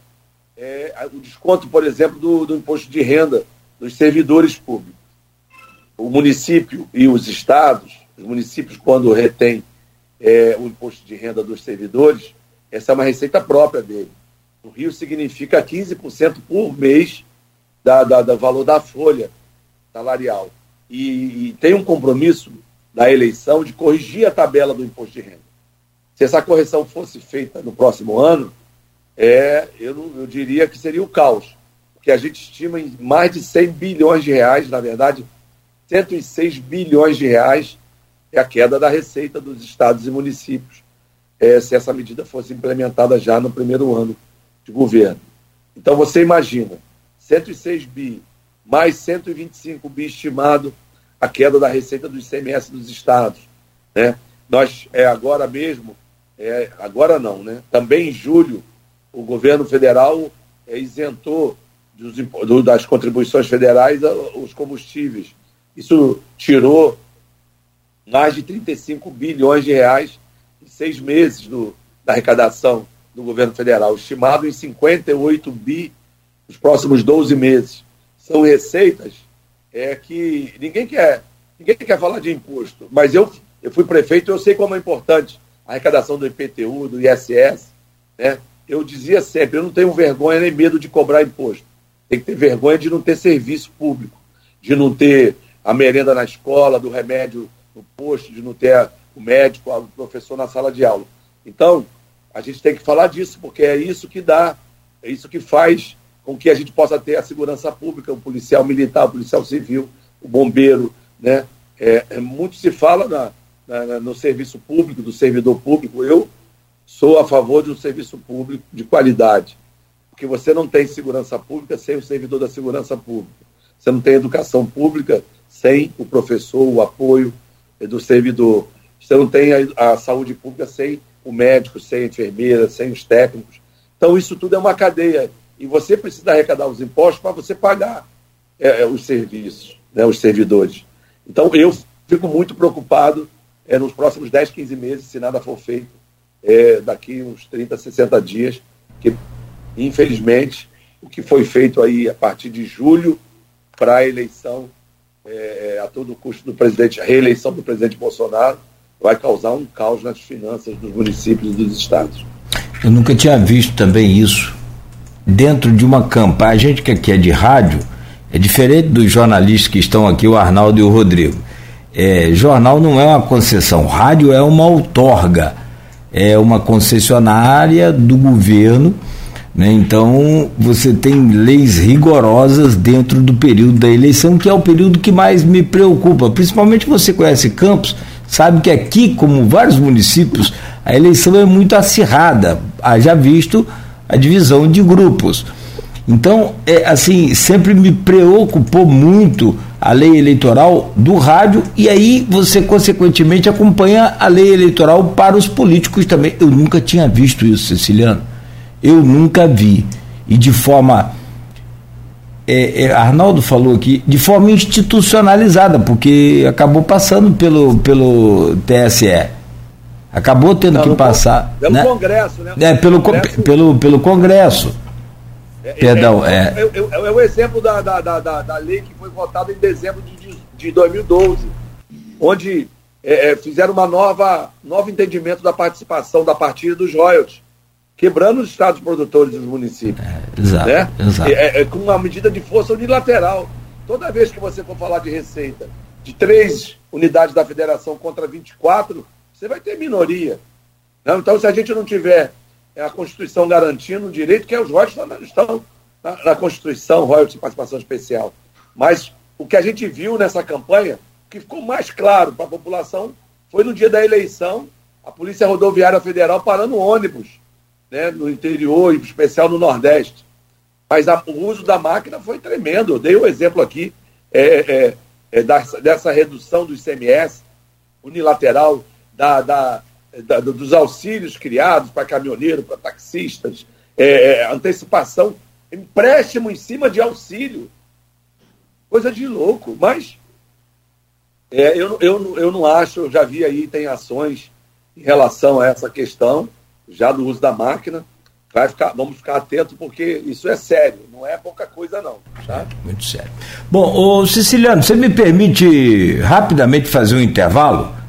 é, o desconto, por exemplo, do, do imposto de renda dos servidores públicos. O município e os estados os municípios, quando retêm é, o imposto de renda dos servidores, essa é uma receita própria dele. No Rio significa 15% por mês da, da, do valor da folha salarial. E, e, tem um compromisso da eleição de corrigir a tabela do imposto de renda. Se essa correção fosse feita no próximo ano, é, eu, eu diria que seria o caos, porque a gente estima em mais de 100 bilhões de reais, na verdade, 106 bilhões de reais é a queda da receita dos estados e municípios, é, se essa medida fosse implementada já no primeiro ano de governo. Então você imagina, 106 bi mais 125 bi estimado a queda da receita do ICMS dos estados. Né? Nós, é, agora mesmo, é, agora não, né? também em julho, o governo federal é, isentou dos, do, das contribuições federais os combustíveis. Isso tirou mais de 35 bilhões de reais em seis meses do, da arrecadação do governo federal, estimado em 58 bi nos próximos 12 meses. São receitas é que ninguém quer, ninguém quer falar de imposto, mas eu, eu fui prefeito, eu sei como é importante a arrecadação do IPTU, do ISS, né? Eu dizia sempre, eu não tenho vergonha nem medo de cobrar imposto. Tem que ter vergonha de não ter serviço público, de não ter a merenda na escola, do remédio no posto, de não ter o médico, o professor na sala de aula. Então, a gente tem que falar disso, porque é isso que dá, é isso que faz com que a gente possa ter a segurança pública, o policial militar, o policial civil, o bombeiro, né? É, é muito se fala na, na, no serviço público, do servidor público. Eu sou a favor de um serviço público de qualidade, porque você não tem segurança pública sem o servidor da segurança pública. Você não tem educação pública sem o professor, o apoio do servidor. Você não tem a, a saúde pública sem o médico, sem a enfermeira, sem os técnicos. Então, isso tudo é uma cadeia. E você precisa arrecadar os impostos para você pagar é, é, os serviços, né, os servidores. Então, eu fico muito preocupado é, nos próximos 10, 15 meses, se nada for feito, é, daqui uns 30, 60 dias, que, infelizmente, o que foi feito aí a partir de julho para a eleição, é, é, a todo custo do presidente, a reeleição do presidente Bolsonaro, vai causar um caos nas finanças dos municípios e dos estados. Eu nunca tinha visto também isso. Dentro de uma campanha, a gente que aqui é de rádio, é diferente dos jornalistas que estão aqui, o Arnaldo e o Rodrigo. É, jornal não é uma concessão, rádio é uma outorga, é uma concessionária do governo. Né? Então você tem leis rigorosas dentro do período da eleição, que é o período que mais me preocupa. Principalmente você conhece Campos, sabe que aqui, como vários municípios, a eleição é muito acirrada, haja visto a divisão de grupos. Então, é, assim, sempre me preocupou muito a lei eleitoral do rádio e aí você, consequentemente, acompanha a lei eleitoral para os políticos também. Eu nunca tinha visto isso, Ceciliano. Eu nunca vi. E de forma é, é, Arnaldo falou aqui, de forma institucionalizada, porque acabou passando pelo, pelo TSE. Acabou tendo que passar. Pelo né? Congresso, né? É, pelo, Congresso, pelo, pelo Congresso. É, Perdão, é. É, é, é, é o exemplo da, da, da, da, lei que foi votada em dezembro de, de 2012, onde é, é, fizeram uma nova novo entendimento da participação da partilha dos royalties quebrando os estados produtores dos municípios. É, exato, né? exato. É, é, com uma medida de força unilateral. Toda vez que você for falar de receita de três unidades da federação contra 24, você vai ter minoria. Não? Então, se a gente não tiver a Constituição garantindo o direito, que é os royalties estão, estão na, na Constituição, royalties de participação especial. Mas o que a gente viu nessa campanha, que ficou mais claro para a população, foi no dia da eleição, a Polícia Rodoviária Federal parando ônibus né, no interior, em especial no Nordeste. Mas a, o uso da máquina foi tremendo. Eu dei o um exemplo aqui é, é, é, dessa, dessa, redução do ICMS unilateral, da, da, da dos auxílios criados para caminhoneiro, para taxistas, é, é, antecipação, empréstimo em cima de auxílio. Coisa de louco. Mas é, eu, eu, eu não acho, eu já vi aí, tem ações em relação a essa questão já do uso da máquina. Vai ficar, vamos ficar atentos porque isso é sério, não é pouca coisa não. Tá? Muito sério. Bom, ô Siciliano, você me permite rapidamente fazer um intervalo?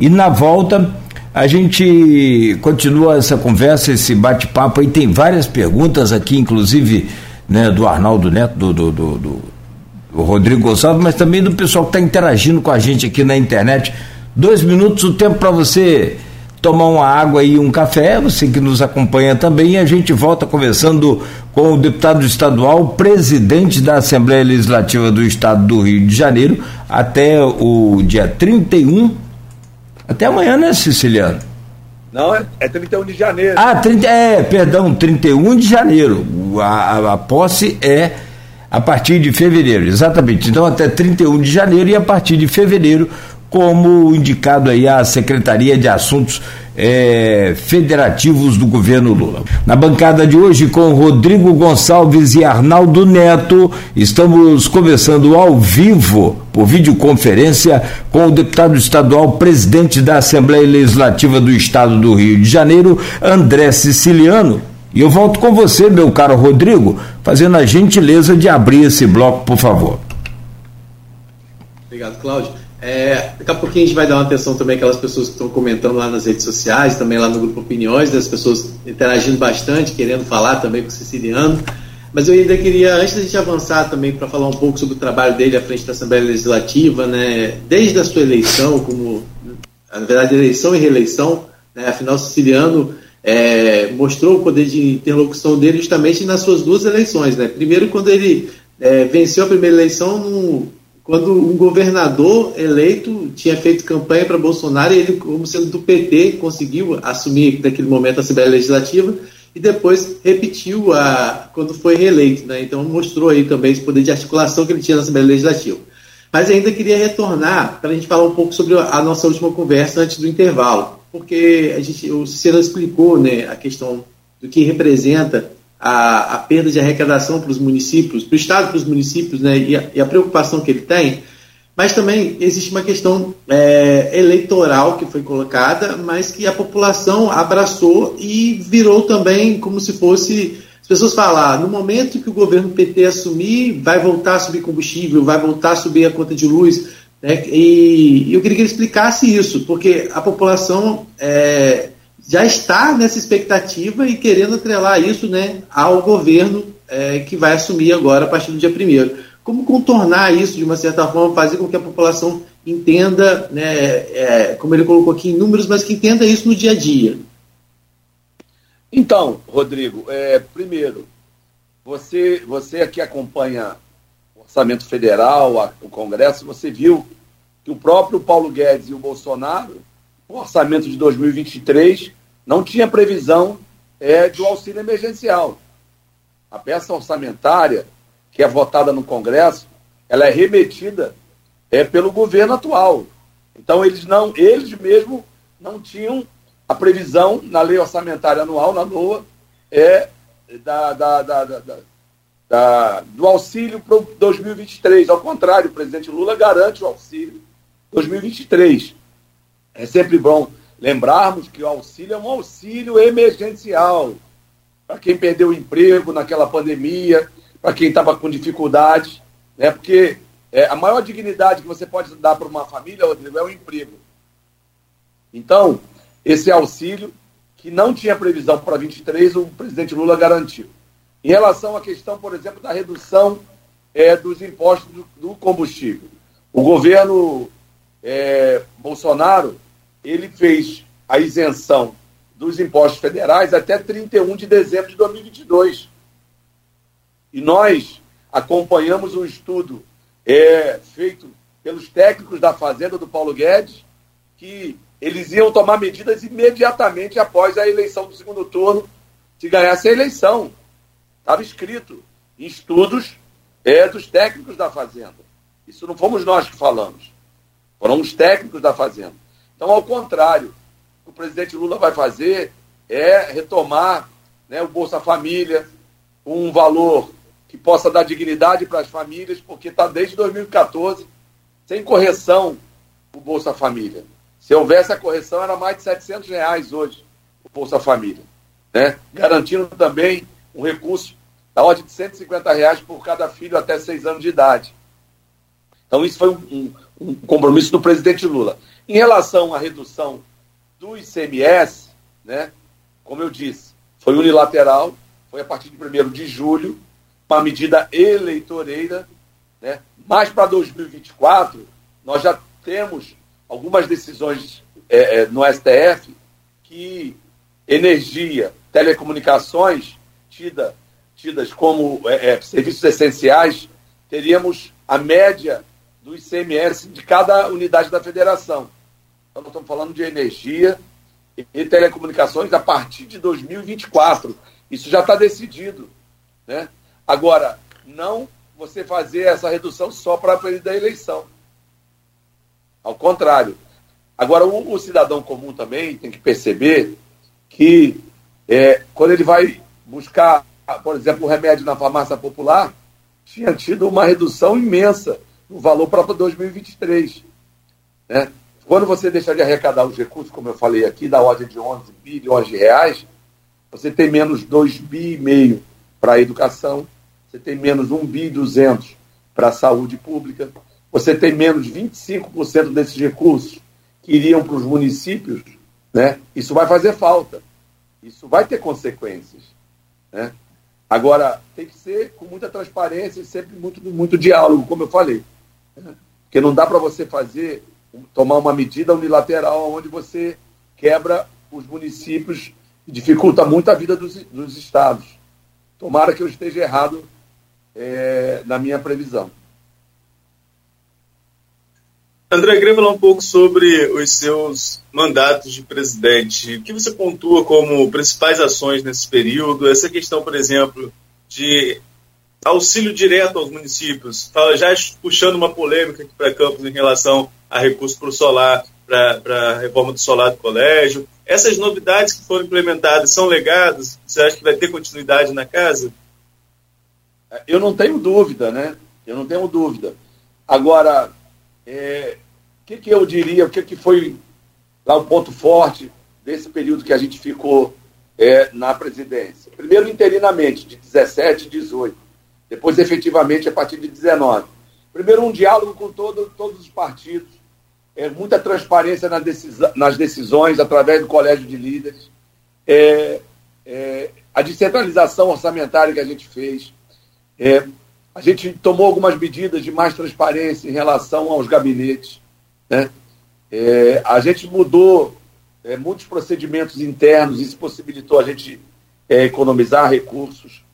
E na volta a gente continua essa conversa, esse bate-papo aí. Tem várias perguntas aqui, inclusive né, do Arnaldo Neto, do, do, do, do Rodrigo Gonçalves, mas também do pessoal que está interagindo com a gente aqui na internet. Dois minutos o tempo para você tomar uma água e um café, você que nos acompanha também, e a gente volta conversando com o deputado estadual, presidente da Assembleia Legislativa do Estado do Rio de Janeiro, até o dia 31. Até amanhã, né, Siciliano? Não, é, é 31 de janeiro. Ah, 30, é, perdão, 31 de janeiro. A, a, a posse é a partir de fevereiro, exatamente. Então, até 31 de janeiro e a partir de fevereiro como indicado aí a Secretaria de Assuntos é, Federativos do governo Lula. Na bancada de hoje, com Rodrigo Gonçalves e Arnaldo Neto, estamos conversando ao vivo, por videoconferência, com o deputado estadual, presidente da Assembleia Legislativa do Estado do Rio de Janeiro, André Siciliano. E eu volto com você, meu caro Rodrigo, fazendo a gentileza de abrir esse bloco, por favor. Obrigado, Cláudio. É, daqui a pouquinho a gente vai dar uma atenção também àquelas pessoas que estão comentando lá nas redes sociais, também lá no grupo Opiniões, das pessoas interagindo bastante, querendo falar também com o Siciliano. Mas eu ainda queria, antes da gente avançar também para falar um pouco sobre o trabalho dele à frente da Assembleia Legislativa, né, desde a sua eleição, como, na verdade, eleição e reeleição, né, afinal, o Siciliano é, mostrou o poder de interlocução dele justamente nas suas duas eleições. Né? Primeiro, quando ele é, venceu a primeira eleição, no, quando um governador eleito tinha feito campanha para Bolsonaro, e ele, como sendo do PT, conseguiu assumir naquele momento a Assembleia Legislativa e depois repetiu a, quando foi reeleito. Né? Então mostrou aí também esse poder de articulação que ele tinha na Assembleia Legislativa. Mas ainda queria retornar para a gente falar um pouco sobre a nossa última conversa antes do intervalo, porque a gente, o Cicero explicou né, a questão do que representa a, a perda de arrecadação para os municípios, para o Estado, para os municípios, né, e a, e a preocupação que ele tem mas também existe uma questão é, eleitoral que foi colocada, mas que a população abraçou e virou também como se fosse. As pessoas falam, ah, no momento que o governo PT assumir, vai voltar a subir combustível, vai voltar a subir a conta de luz. Né? E eu queria que ele explicasse isso, porque a população é, já está nessa expectativa e querendo atrelar isso né, ao governo é, que vai assumir agora a partir do dia 1 como contornar isso de uma certa forma, fazer com que a população entenda, né, é, como ele colocou aqui em números, mas que entenda isso no dia a dia. Então, Rodrigo, é, primeiro, você, você aqui acompanha o orçamento federal, a, o Congresso, você viu que o próprio Paulo Guedes e o Bolsonaro, o orçamento de 2023, não tinha previsão é, do auxílio emergencial. A peça orçamentária que é votada no Congresso, ela é remetida é, pelo governo atual. Então, eles não, eles mesmo não tinham a previsão na lei orçamentária anual, na LOA, é, da, da, da, da do auxílio para 2023. Ao contrário, o presidente Lula garante o auxílio 2023. É sempre bom lembrarmos que o auxílio é um auxílio emergencial para quem perdeu o emprego naquela pandemia, para quem estava com dificuldade, né? porque é, a maior dignidade que você pode dar para uma família, Rodrigo, é o emprego. Então, esse auxílio, que não tinha previsão para 23, o presidente Lula garantiu. Em relação à questão, por exemplo, da redução é, dos impostos do, combustível. O governo é, Bolsonaro, ele fez a isenção dos impostos federais até 31 de dezembro de 2022. E nós acompanhamos um estudo é, feito pelos técnicos da Fazenda do Paulo Guedes, que eles iam tomar medidas imediatamente após a eleição do segundo turno, se ganhasse a eleição. Estava escrito em estudos é, dos técnicos da Fazenda. Isso não fomos nós que falamos, foram os técnicos da Fazenda. Então, ao contrário, o que o presidente Lula vai fazer é retomar né, o Bolsa Família, um valor que possa dar dignidade para as famílias, porque está desde 2014 sem correção o Bolsa Família. Se houvesse a correção, era mais de 700 reais hoje o Bolsa Família. Né? Garantindo também um recurso da ordem de 150 reais por cada filho até seis anos de idade. Então, isso foi um, um compromisso do presidente Lula. Em relação à redução do ICMS, né, como eu disse, foi unilateral, foi a partir de 1 de julho, uma medida eleitoreira, né? mas para 2024 nós já temos algumas decisões é, é, no STF que energia, telecomunicações, tida, tidas como é, é, serviços essenciais, teríamos a média do ICMS de cada unidade da federação. Então, nós estamos falando de energia e telecomunicações a partir de 2024. Isso já está decidido. Né? Agora, não você fazer essa redução só para período da eleição. Ao contrário. Agora, o, o, cidadão comum também tem que perceber que é, quando ele vai buscar, por exemplo, o remédio na farmácia popular, tinha tido uma redução imensa no valor para 2023. Né? Quando você deixa de arrecadar os recursos, como eu falei aqui, da ordem de 11 bilhões de reais, você tem menos 2 bi e meio para a educação, você tem menos 1 bi 200 para a saúde pública, você tem menos de 25% desses recursos que iriam para os municípios, né? Isso vai fazer falta. Isso vai ter consequências. Né? Agora, tem que ser com muita transparência e sempre muito, muito diálogo, como eu falei. Né? Porque não dá para você fazer, tomar uma medida unilateral onde você quebra os municípios e dificulta muito a vida dos, dos estados. Tomara que eu esteja errado é, na minha previsão. André, falar um pouco sobre os seus mandatos de presidente. O que você pontua como principais ações nesse período? Essa questão, por exemplo, de auxílio direto aos municípios, já puxando uma polêmica aqui para Campos em relação a recurso para o solar, para a reforma do solar do colégio. Essas novidades que foram implementadas são legadas? Você acha que vai ter continuidade na casa? Eu não tenho dúvida, né? Eu não tenho dúvida. Agora, é, o que, que eu diria, o que, que foi lá o ponto forte desse período que a gente ficou é, na presidência? Primeiro, interinamente, de 17 e 18. Depois, efetivamente, a partir de 19. Primeiro, um diálogo com todo, todos os partidos. É, muita transparência nas, decisões, nas decisões através do colégio de líderes. É, é, a descentralização orçamentária que a gente fez. É, a gente tomou algumas medidas de mais transparência em relação aos gabinetes. Né? É, a gente mudou é, muitos procedimentos internos, isso possibilitou a gente é, economizar recursos.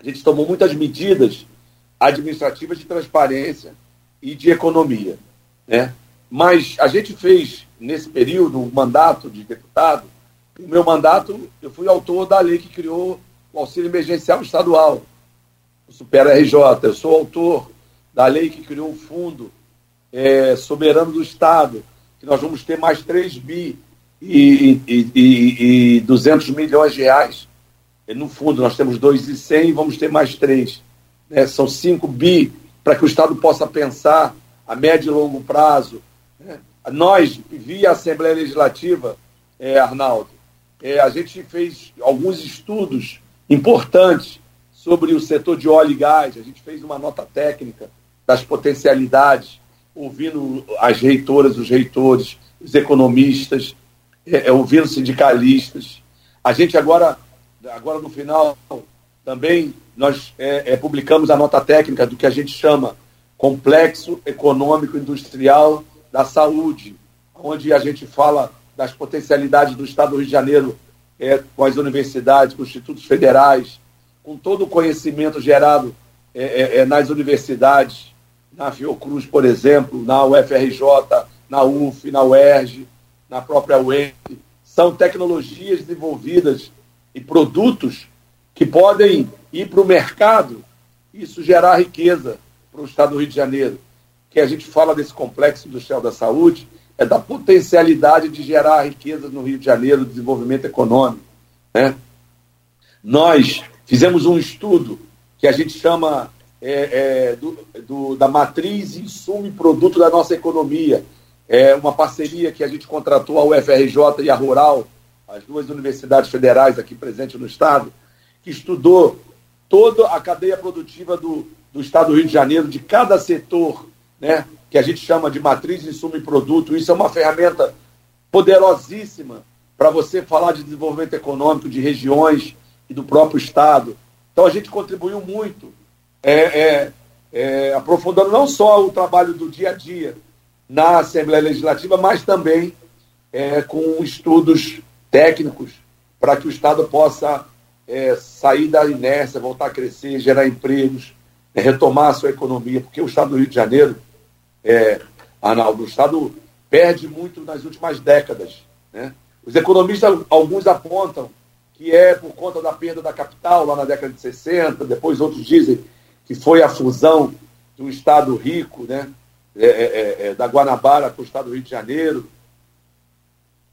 A gente tomou muitas medidas administrativas de transparência e de economia. Né? Mas a gente fez, nesse período, o mandato de deputado. O meu mandato, eu fui autor da lei que criou o auxílio emergencial estadual o Supera RJ. Eu sou autor da lei que criou o Fundo é, Soberano do Estado, que nós vamos ter mais 3 bi e, e, e, e 200 milhões de reais. No fundo, nós temos 2,100 e vamos ter mais 3. Né? São 5 bi para que o Estado possa pensar a médio e longo prazo. Né? Nós, via Assembleia Legislativa, é, Arnaldo, é, a gente fez alguns estudos importantes sobre o setor de óleo e gás. A gente fez uma nota técnica das potencialidades, ouvindo as reitoras, os reitores, os economistas, é, é, ouvindo sindicalistas. A gente agora, agora no final, também nós é, é, publicamos a nota técnica do que a gente chama Complexo Econômico Industrial da Saúde, onde a gente fala das potencialidades do Estado do Rio de Janeiro é, com as universidades, com os institutos federais, com todo o conhecimento gerado é, é, é, nas universidades, na Fiocruz, por exemplo, na UFRJ, na UF, na UERJ, na própria UEM, são tecnologias desenvolvidas e produtos que podem ir para o mercado e isso gerar riqueza para o Estado do Rio de Janeiro. Que a gente fala desse complexo industrial da saúde, é da potencialidade de gerar riqueza no Rio de Janeiro, desenvolvimento econômico. Né? Nós Fizemos um estudo que a gente chama é, é, do, do, da matriz, insumo e produto da nossa economia. É uma parceria que a gente contratou a UFRJ e a Rural, as duas universidades federais aqui presentes no Estado, que estudou toda a cadeia produtiva do, do Estado do Rio de Janeiro, de cada setor, né, que a gente chama de matriz, insumo e produto. Isso é uma ferramenta poderosíssima para você falar de desenvolvimento econômico de regiões, e do próprio Estado. Então a gente contribuiu muito, é, é, é, aprofundando não só o trabalho do dia a dia na Assembleia Legislativa, mas também é, com estudos técnicos para que o Estado possa é, sair da inércia, voltar a crescer, gerar empregos, é, retomar a sua economia, porque o Estado do Rio de Janeiro, é, Arnaldo, o Estado perde muito nas últimas décadas. Né? Os economistas, alguns apontam que é por conta da perda da capital lá na década de 60, depois outros dizem que foi a fusão do Estado rico, né, é, é, é, é, da Guanabara com o Estado do Rio de Janeiro.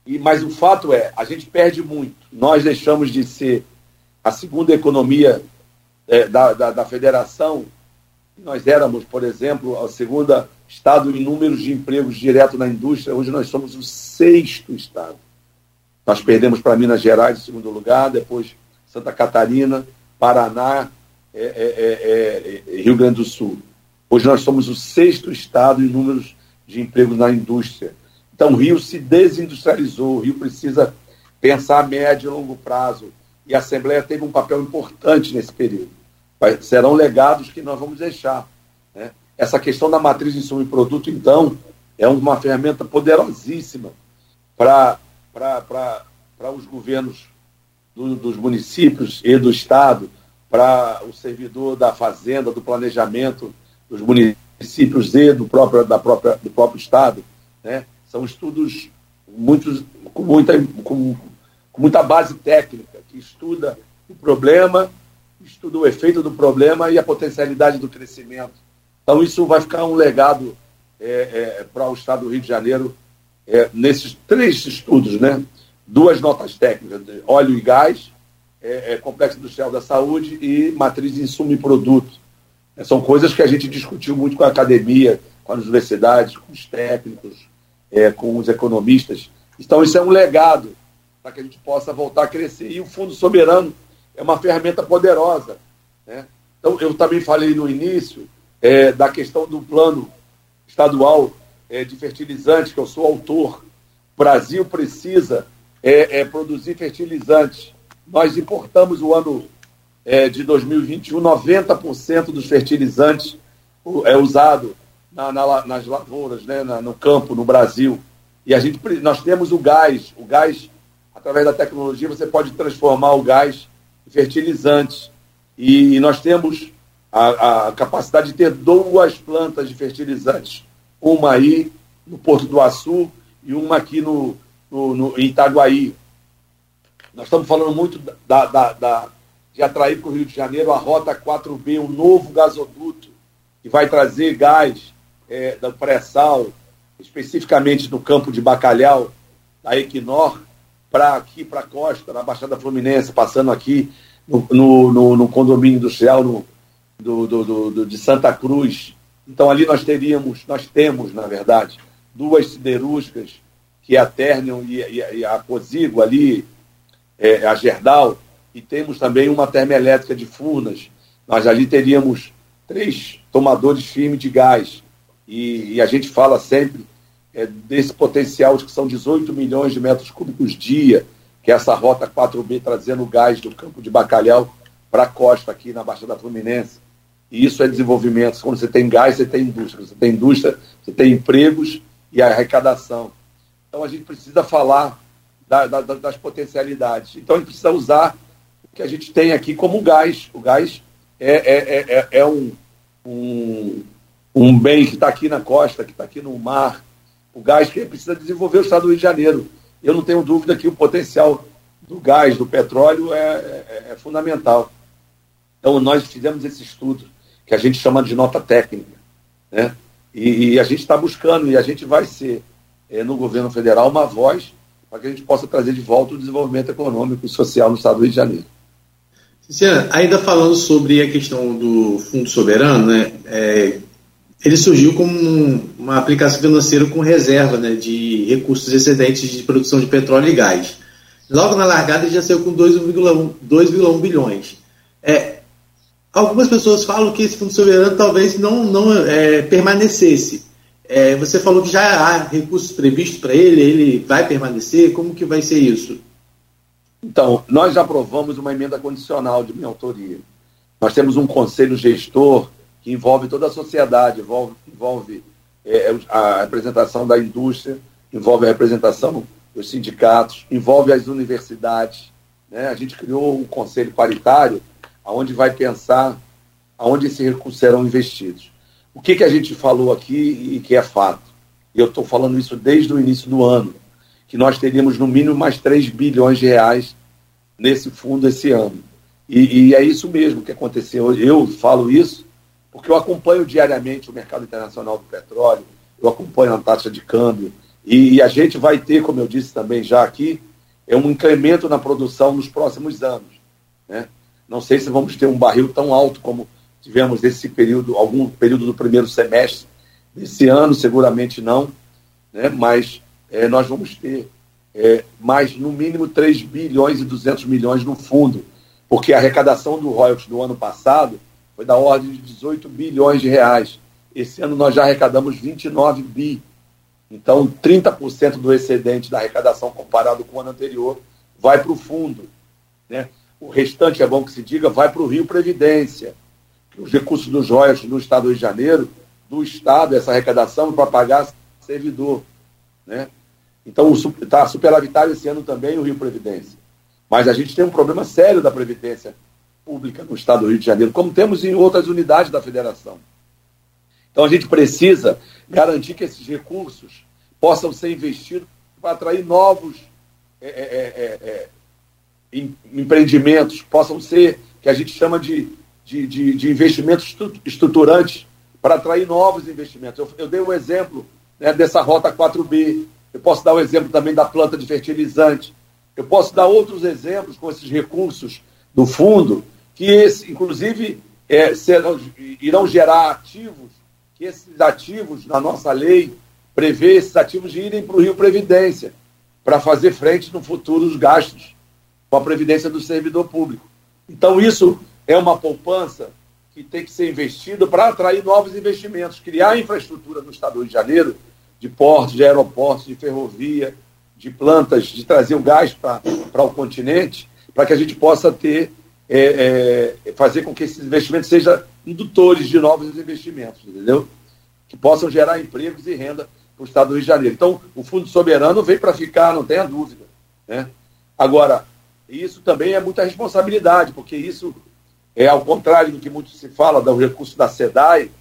E, mas o fato é, a gente perde muito. Nós deixamos de ser a segunda economia é, da, da, da federação. Nós éramos, por exemplo, a segunda estado em números de empregos direto na indústria. Hoje nós somos o sexto estado. Nós perdemos para Minas Gerais em segundo lugar, depois Santa Catarina, Paraná, é, é, é, é Rio Grande do Sul. Hoje nós somos o sexto estado em números de empregos na indústria. Então o Rio se desindustrializou, o Rio precisa pensar a médio e longo prazo. E a Assembleia teve um papel importante nesse período. Serão legados que nós vamos deixar. Né? Essa questão da matriz de insumo e produto, então, é uma ferramenta poderosíssima para os governos do, dos municípios e do Estado, para o servidor da fazenda, do planejamento dos municípios e do próprio, da própria, do próprio Estado. Né? São estudos muitos, com, muita, com, com muita base técnica, que estuda o problema, estuda o efeito do problema e a potencialidade do crescimento. Então, isso vai ficar um legado é, é, para o Estado do Rio de Janeiro é, nesses três estudos, né? Duas notas técnicas, óleo e gás, é, é, complexo industrial da saúde e matriz de insumo e produto. É, são coisas que a gente discutiu muito com a academia, com as universidades, com os técnicos, é, com os economistas. Então, isso é um legado para que a gente possa voltar a crescer. E o Fundo Soberano é uma ferramenta poderosa. Né? Então, eu também falei no início é, da questão do plano estadual é, de fertilizantes, que eu sou autor. O Brasil precisa é, é produzir fertilizantes. Nós importamos o ano é, de 2021 90% dos fertilizantes é usado na, na, nas lavouras, né, na, no campo, no Brasil. E a gente, nós temos o gás. O gás, através da tecnologia, você pode transformar o gás em fertilizantes. E, e nós temos a, a, capacidade de ter duas plantas de fertilizantes. Uma aí no Porto do Açu e uma aqui no, no, no em Itaguaí. Nós estamos falando muito da, da, da de atrair para o Rio de Janeiro a Rota 4B, um novo gasoduto que vai trazer gás é, do pré-sal, especificamente no campo de Bacalhau, da Equinor, para aqui, para a costa, na Baixada Fluminense, passando aqui no, no, no, no condomínio no, do, do, do, de Santa Cruz. Então ali nós teríamos, nós temos, na verdade, duas siderúrgicas, que é a Ternium e, e, e a Cosigo ali, é, a Gerdau, e temos também uma termoelétrica de Furnas. Nós ali teríamos três tomadores firmes de gás, e, e a gente fala sempre é, desse potencial de que são 18 milhões de metros cúbicos dia, que é essa rota 4B trazendo gás do campo de Bacalhau para a costa aqui na Baixada Fluminense. E isso é desenvolvimento. Quando você tem gás, você tem indústria. Você tem indústria, você tem empregos e arrecadação. Então a gente precisa falar da, da, das potencialidades. Então a gente precisa usar o que a gente tem aqui como gás. O gás é, é, é, é um, um, um bem que está aqui na costa, que está aqui no mar, o gás que precisa desenvolver o estado do Rio de Janeiro. Eu não tenho dúvida que o potencial do gás, do petróleo, é, é, é fundamental. Então, nós fizemos esse estudo, que a gente chama de nota técnica. Né? E, e a gente está buscando, e a gente vai ser, é, no governo federal, uma voz para que a gente possa trazer de volta o desenvolvimento econômico e social no estado do Rio de Janeiro. Ciciana, ainda falando sobre a questão do Fundo Soberano, né, é, ele surgiu como uma aplicação financeira com reserva né, de recursos excedentes de produção de petróleo e gás. Logo na largada ele já saiu com 2,1 bilhões. É, algumas pessoas falam que esse fundo soberano talvez não, não é, permanecesse. É, você falou que já há recursos previstos para ele, ele vai permanecer, como que vai ser isso? Então, nós aprovamos uma emenda condicional de minha autoria. Nós temos um conselho gestor que envolve toda a sociedade, envolve, envolve é, é, a representação da indústria, envolve a representação dos sindicatos, envolve as universidades. Né? A gente criou um conselho paritário onde vai pensar aonde esses recursos serão investidos. O que, que a gente falou aqui e que é fato? E eu estou falando isso desde o início do ano, que nós teríamos no mínimo mais 3 bilhões de reais nesse fundo esse ano. E, e é isso mesmo que aconteceu. Eu falo isso porque eu acompanho diariamente o mercado internacional do petróleo, eu acompanho a taxa de câmbio, e, e, a gente vai ter, como eu disse também já aqui, é um incremento na produção nos próximos anos. Né? Não sei se vamos ter um barril tão alto como tivemos nesse período, algum período do primeiro semestre desse ano, seguramente não, né? mas é, nós vamos ter é, mais, no mínimo, 3 bilhões e 200 milhões no fundo, porque a arrecadação do royalties do ano passado foi da ordem de 18 bilhões de reais. esse ano nós já arrecadamos 29 bi. Então, 30% do excedente da arrecadação comparado com o ano anterior vai para o fundo. Né? O restante, é bom que se diga, vai para o Rio Previdência. Os recursos dos joias no Estado do Rio de Janeiro, do Estado, essa arrecadação para pagar servidor. Né? Então, está superavitário esse ano também o Rio Previdência. Mas a gente tem um problema sério da Previdência Pública no Estado do Rio de Janeiro, como temos em outras unidades da Federação. Então, a gente precisa garantir que esses recursos possam ser investidos para atrair novos é, é, é, é empreendimentos possam ser, que a gente chama de, de, de, de investimentos estruturantes, para atrair novos investimentos. Eu, eu dei um exemplo né, dessa rota 4B, eu posso dar o um exemplo também da planta de fertilizante, eu posso dar outros exemplos com esses recursos do fundo, que inclusive é, serão, irão gerar ativos, que esses ativos, na nossa lei, prevê esses ativos irem para o Rio Previdência, para fazer frente no futuro os gastos com a previdência do servidor público. Então, isso é uma poupança que tem que ser investido para atrair novos investimentos, criar infraestrutura no Estado do Rio de Janeiro, de portos, de aeroportos, de ferrovia, de plantas, de trazer o gás para o continente, para que a gente possa ter, é, é, fazer com que esses investimentos sejam indutores de novos investimentos, entendeu? Que possam gerar empregos e renda para o Estado do Rio de Janeiro. Então, o Fundo Soberano veio para ficar, não tenha dúvida. Né? Agora, isso também é muita responsabilidade, porque isso é ao contrário do que muito se fala do recurso da SEDAI,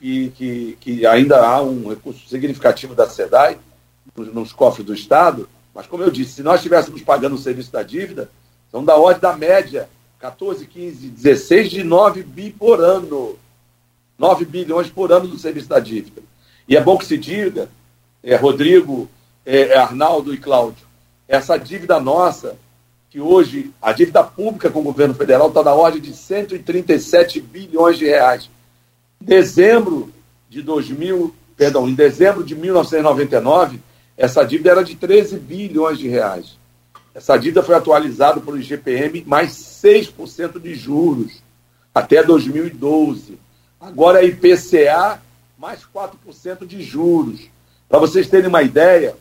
que, que, que ainda há um recurso significativo da SEDAI nos cofres do Estado, mas como eu disse, se nós estivéssemos pagando o serviço da dívida, são da ordem da média, 14, 15, 16 de 9 bi por ano. 9 bilhões por ano do serviço da dívida. E é bom que se diga, é, Rodrigo, é, Arnaldo e Cláudio, essa dívida nossa que hoje a dívida pública com o governo federal está na ordem de 137 bilhões de reais. Em dezembro de 2000, perdão, em dezembro de 1999, essa dívida era de 13 bilhões de reais. Essa dívida foi atualizada pelo IGPM mais 6% de juros até 2012. Agora é IPCA mais 4% de juros. Para vocês terem uma ideia,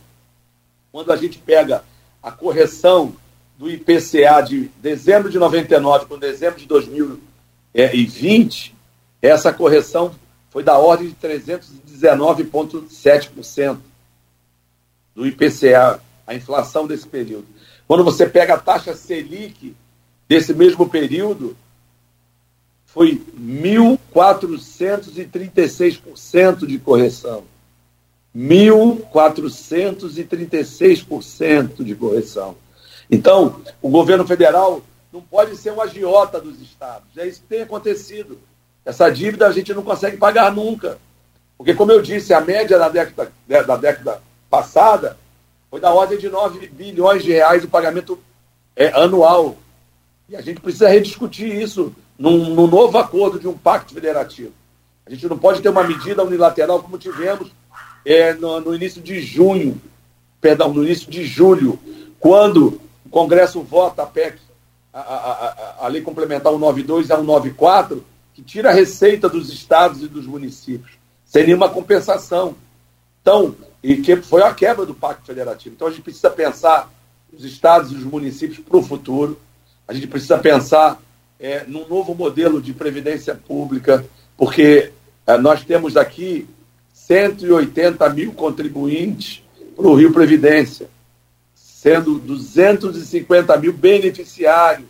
quando a gente pega a correção do IPCA de dezembro de 99 com dezembro de 2020, essa correção foi da ordem de 319,7% do IPCA, a inflação desse período. Quando você pega a taxa Selic desse mesmo período, foi 1.436% de correção. 1.436% de correção. Então, o governo federal não pode ser um agiota dos estados. É isso que tem acontecido. Essa dívida a gente não consegue pagar nunca. Porque, como eu disse, a média da década, da década passada foi da ordem de 9 bilhões de reais o pagamento é, anual. E a gente precisa rediscutir isso num, num novo acordo de um pacto federativo. A gente não pode ter uma medida unilateral como tivemos é, no, no início de junho, perdão, no início de julho, quando o Congresso vota a PEC, a, a, a, a Lei Complementar 192 a 194, que tira a receita dos estados e dos municípios, sem nenhuma compensação. Então, e que foi a quebra do Pacto Federativo. Então, a gente precisa pensar os estados e os municípios para o futuro, a gente precisa pensar é, num novo modelo de previdência pública, porque é, nós temos aqui 180 mil contribuintes para o Rio Previdência sendo 250 mil beneficiários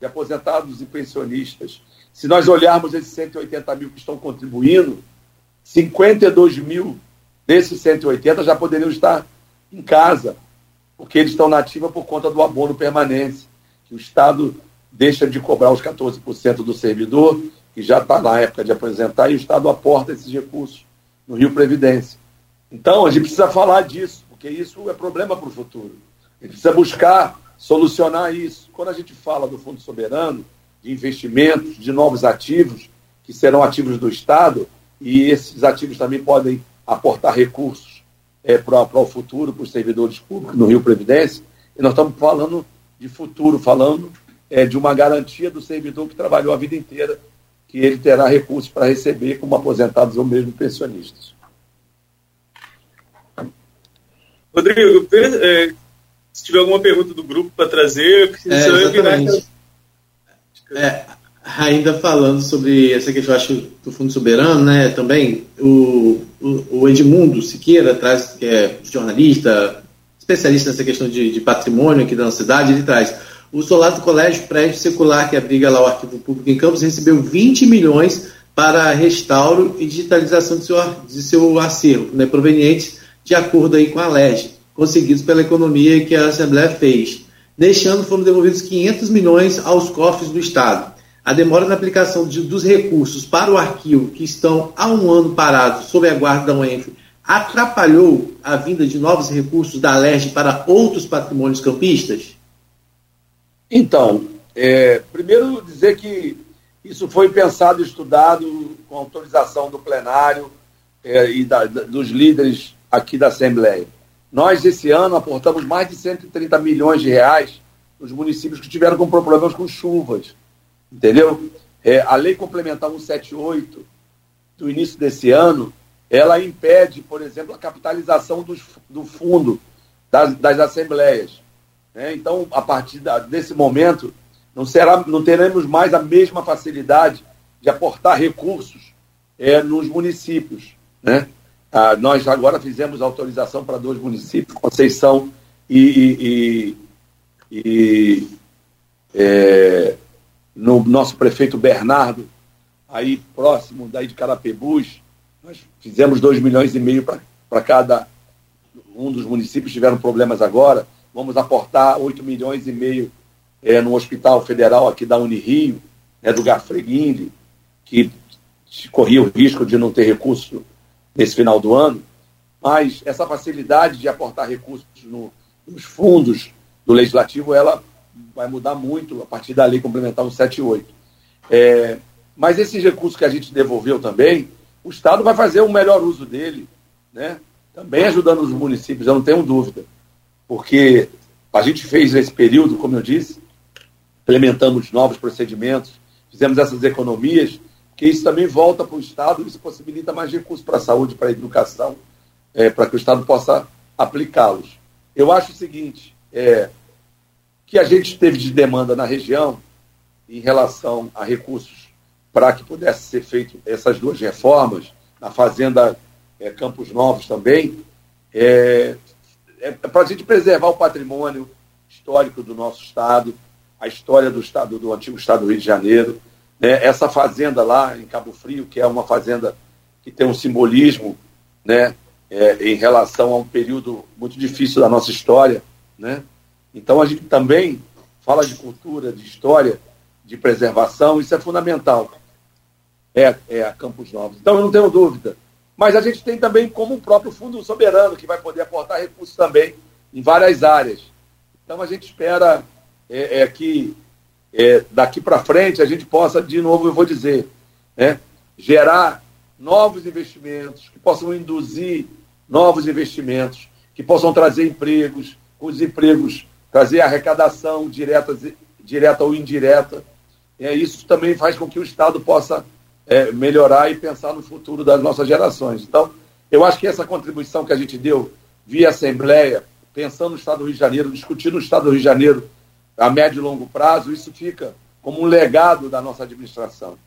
de aposentados e pensionistas. Se nós olharmos esses 180 mil que estão contribuindo, 52 mil desses 180 já poderiam estar em casa, porque eles estão na ativa por conta do abono permanente, que o Estado deixa de cobrar os 14% do servidor, que já está na época de aposentar, e o Estado aporta esses recursos no Rio Previdência. Então, a gente precisa falar disso, porque isso é problema para o futuro. A gente precisa buscar solucionar isso. Quando a gente fala do Fundo Soberano, de investimentos, de novos ativos, que serão ativos do Estado, e esses ativos também podem aportar recursos é, para o futuro, para os servidores públicos no Rio Previdência, e nós estamos falando de futuro, falando é, de uma garantia do servidor que trabalhou a vida inteira que ele terá recursos para receber como aposentados ou mesmo pensionistas. Rodrigo, é, se tiver alguma pergunta do grupo para trazer, é, exatamente. É, ainda falando sobre essa questão acho, do Fundo Soberano, né, também, o, o, Edmundo Siqueira, traz, que é jornalista, especialista nessa questão de, de patrimônio aqui da nossa cidade, ele traz o solar do Colégio Prédio Secular, que abriga lá o Arquivo Público em Campos, recebeu 20 milhões para restauro e digitalização de seu, de seu acervo, né, provenientes de acordo aí com a LEG, conseguidos pela economia que a Assembleia fez. Neste ano foram devolvidos 500 milhões aos cofres do Estado. A demora na aplicação de, dos recursos para o arquivo, que estão há um ano parados sob a guarda da UENF, atrapalhou a vinda de novos recursos da LERJ para outros patrimônios campistas? Então, é, primeiro dizer que isso foi pensado e estudado com autorização do plenário é, e da, dos líderes aqui da Assembleia. Nós, esse ano, aportamos mais de 130 milhões de reais nos municípios que tiveram com problemas com chuvas. Entendeu? É, a lei complementar 178 do início desse ano, ela impede, por exemplo, a capitalização dos, do fundo das, das assembleias. Né? Então, a partir da, desse momento, não, será, não teremos mais a mesma facilidade de aportar recursos é, nos municípios. Né? Ah, nós agora fizemos autorização para dois municípios, Conceição e, e, e, e é, no nosso prefeito Bernardo, aí próximo daí de Carapebus, nós fizemos 2 milhões e meio para cada um dos municípios tiveram problemas agora. Vamos aportar 8 milhões e meio é, no Hospital Federal aqui da Unirio, né, do Gafreguinde, que corria o risco de não ter recurso nesse final do ano, mas essa facilidade de aportar recursos no, nos fundos do Legislativo, ela vai mudar muito a partir da lei complementar 178. É, mas esses recursos que a gente devolveu também, o Estado vai fazer um melhor uso dele, né? também ajudando os municípios, eu não tenho dúvida. Porque a gente fez nesse período, como eu disse, implementamos novos procedimentos, fizemos essas economias, que isso também volta para o Estado, isso possibilita mais recursos para a saúde, para a educação, é, para que o Estado possa aplicá-los. Eu acho o seguinte, é, que a gente teve de demanda na região em relação a recursos para que pudesse ser feito essas duas reformas, na Fazenda é, Campos Novos também, é, é para a gente preservar o patrimônio histórico do nosso Estado, a história do Estado, do antigo Estado do Rio de Janeiro. Né? Essa fazenda lá em Cabo Frio, que é uma fazenda que tem um simbolismo né? É, em relação a um período muito difícil da nossa história, né? Então a gente também fala de cultura, de história, de preservação, isso é fundamental. É, é a Campos Novos. Então eu não tenho dúvida. Mas a gente tem também como o próprio Fundo Soberano, que vai poder aportar recursos também em várias áreas. Então a gente espera é, é que é, daqui para frente a gente possa, de novo, eu vou dizer, né, gerar novos investimentos, que possam induzir novos investimentos, que possam trazer empregos, os empregos trazer arrecadação direta, direta ou indireta. É, isso também faz com que o Estado possa é, melhorar e pensar no futuro das nossas gerações. Então, eu acho que essa contribuição que a gente deu via Assembleia, pensando no Estado do Rio de Janeiro, discutindo o Estado do Rio de Janeiro a médio e longo prazo, isso fica como um legado da nossa administração.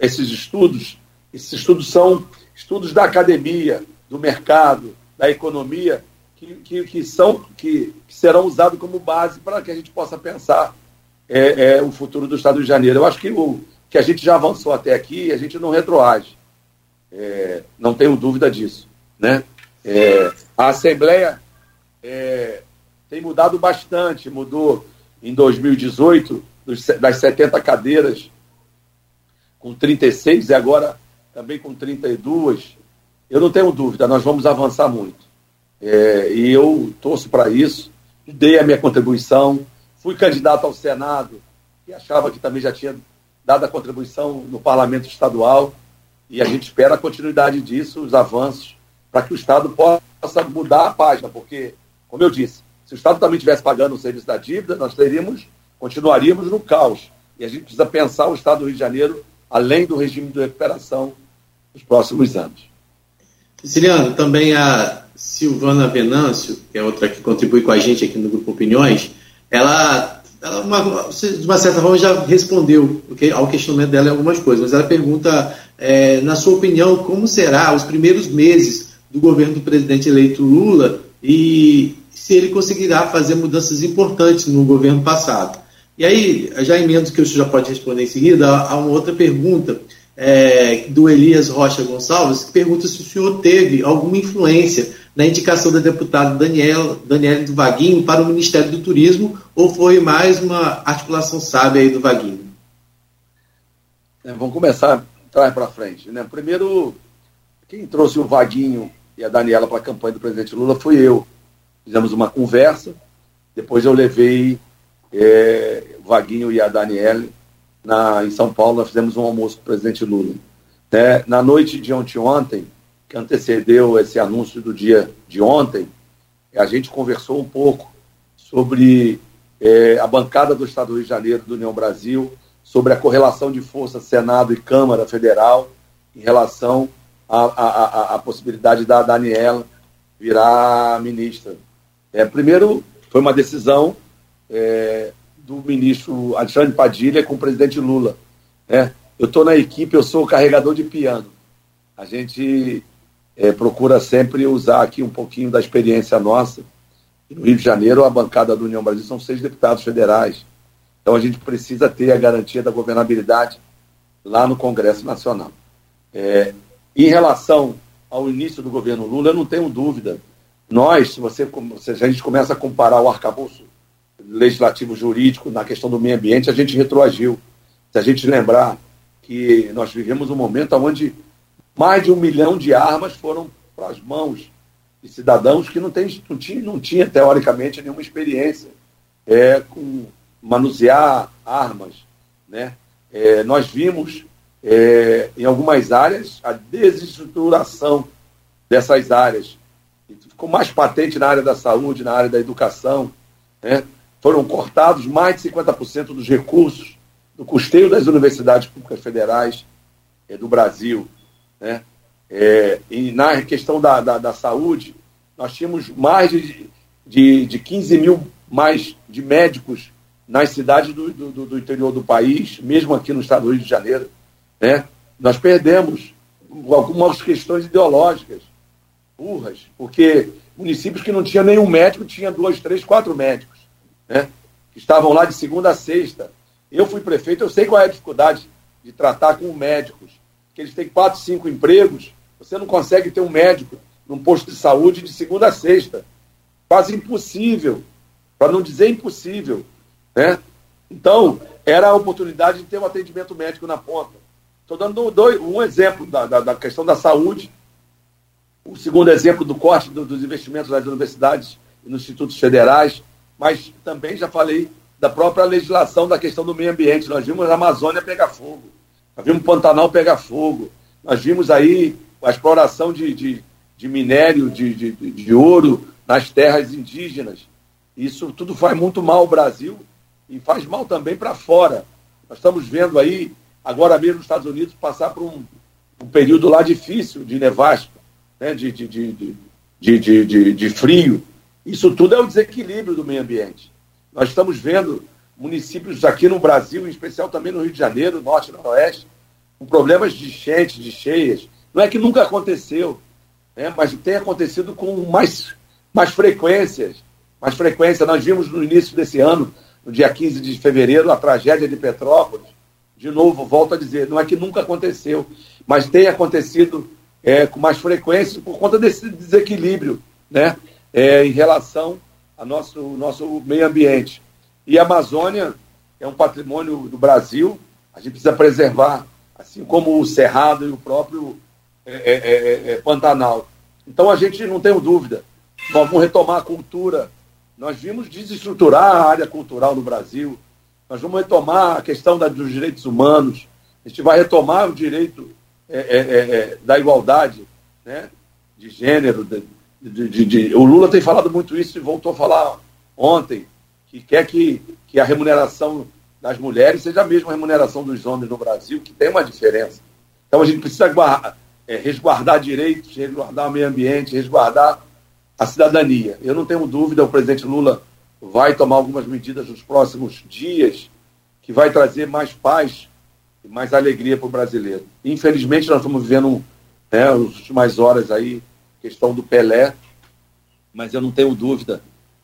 Esses estudos, esses estudos são estudos da academia, do mercado, da economia, que, que, que são, que, que, serão usados como base para que a gente possa pensar é, é, o futuro do Estado de Janeiro. Eu acho que o que a gente já avançou até aqui, a gente não retroage. É, não tenho dúvida disso. Né? É, a Assembleia é, tem mudado bastante, mudou em 2018 das 70 cadeiras com 36 e agora também com 32. Eu não tenho dúvida, nós vamos avançar muito. É, e eu torço para isso, dei a minha contribuição, fui candidato ao Senado, e achava que também já tinha dado a contribuição no parlamento estadual, e a gente espera a continuidade disso, os avanços, para que o Estado possa mudar a página, porque, como eu disse, se o Estado também estivesse pagando o serviço da dívida, nós teríamos, continuaríamos no caos. E a gente precisa pensar o Estado do Rio de Janeiro além do regime de recuperação nos próximos anos. Siciliano, também a Silvana Venâncio, que é outra que contribui com a gente aqui no Grupo Opiniões, ela, ela uma, de uma certa forma já respondeu ao questionamento dela em algumas coisas, mas ela pergunta, é, na sua opinião, como será os primeiros meses do governo do presidente eleito Lula e se ele conseguirá fazer mudanças importantes no governo passado. E aí, já emendo que o senhor já pode responder em seguida, há uma outra pergunta é, do Elias Rocha Gonçalves, que pergunta se o senhor teve alguma influência na indicação da deputada Daniel, Daniela do Vaguinho para o Ministério do Turismo, ou foi mais uma articulação sábia aí do Vaguinho? É, vamos começar trás para frente. Né? Primeiro, quem trouxe o Vaguinho e a Daniela para a campanha do presidente Lula foi eu. Fizemos uma conversa, depois eu levei é, o Vaguinho e a Daniela na, em São Paulo, nós fizemos um almoço com o presidente Lula. É, na noite de ontem, ontem, que antecedeu esse anúncio do dia de ontem, a gente conversou um pouco sobre é, a bancada do Estado do Rio de Janeiro, do União Brasil, sobre a correlação de força Senado e Câmara Federal em relação à possibilidade da Daniela virar ministra. É, primeiro, foi uma decisão é, do ministro Alexandre Padilha com o presidente Lula. Né? Eu estou na equipe, eu sou o carregador de piano. A gente é, procura sempre usar aqui um pouquinho da experiência nossa. No Rio de Janeiro, a bancada do União Brasil são seis deputados federais. Então a gente precisa ter a garantia da governabilidade lá no Congresso Nacional. É, em relação ao início do governo Lula, eu não tenho dúvida. Nós, se, você, se a gente começa a comparar o arcabouço legislativo jurídico na questão do meio ambiente, a gente retroagiu. Se a gente lembrar que nós vivemos um momento onde mais de um milhão de armas foram para as mãos de cidadãos que não, tem, não, tinha, não tinha, teoricamente, nenhuma experiência é, com manusear armas. Né? É, nós vimos, é, em algumas áreas, a desestruturação dessas áreas. Ficou mais patente na área da saúde, na área da educação. Né? foram cortados mais de 50% dos recursos do custeio das universidades públicas federais é, do Brasil. Né? É, e na questão da, da, da, saúde, nós tínhamos mais de, de, de 15 mil mais de médicos nas cidades do, do, do, interior do país, mesmo aqui no estado do Rio de Janeiro. Né? Nós perdemos algumas questões ideológicas, burras, porque municípios que não tinham nenhum médico tinham dois, três, quatro médicos né, que estavam lá de segunda a sexta. Eu fui prefeito, eu sei qual é a dificuldade de tratar com médicos, que eles têm quatro, cinco empregos, você não consegue ter um médico num posto de saúde de segunda a sexta. Quase impossível, para não dizer impossível. Né? Então, era a oportunidade de ter um atendimento médico na ponta. Estou dando dois, um exemplo da, da, da, questão da saúde, o segundo exemplo do corte do, dos investimentos nas universidades e nos institutos federais, mas também já falei da própria legislação da questão do meio ambiente. Nós vimos a Amazônia pegar fogo, nós vimos o Pantanal pegar fogo, nós vimos aí a exploração de, de, de minério, de, de, de ouro nas terras indígenas. Isso tudo faz muito mal ao Brasil e faz mal também para fora. Nós estamos vendo aí, agora mesmo, os Estados Unidos passar por um, um período lá difícil de nevasca, né, de, de, de, de, de, de, frio. Isso tudo é o desequilíbrio do meio ambiente. Nós estamos vendo municípios aqui no Brasil, em especial também no Rio de Janeiro, norte e noroeste, com problemas de enchentes, de cheias. Não é que nunca aconteceu, né? mas tem acontecido com mais, mais frequências. Mais frequência. Nós vimos no início desse ano, no dia 15 de fevereiro, a tragédia de Petrópolis. De novo, volto a dizer, não é que nunca aconteceu, mas tem acontecido é, com mais frequência por conta desse desequilíbrio né? é, em relação ao nosso, nosso meio ambiente. E a Amazônia é um patrimônio do Brasil, a gente precisa preservar, assim como o Cerrado e o próprio é, é, é, é Pantanal. Então a gente não tem dúvida, vamos retomar a cultura. Nós vimos desestruturar a área cultural no Brasil, nós vamos retomar a questão da, dos direitos humanos, a gente vai retomar o direito é, da igualdade né, de gênero, de, de, de, o Lula tem falado muito isso e voltou a falar ontem, que quer que, que a remuneração das mulheres, seja a mesma remuneração dos homens no Brasil, que tem uma diferença. Então a gente precisa guardar, é, resguardar direitos, resguardar o meio ambiente, resguardar a cidadania. Eu não tenho dúvida, o presidente Lula vai tomar algumas medidas nos próximos dias que vai trazer mais paz e mais alegria para o brasileiro. Infelizmente, nós estamos vivendo né, as últimas horas aí, questão do Pelé, mas eu não tenho dúvida,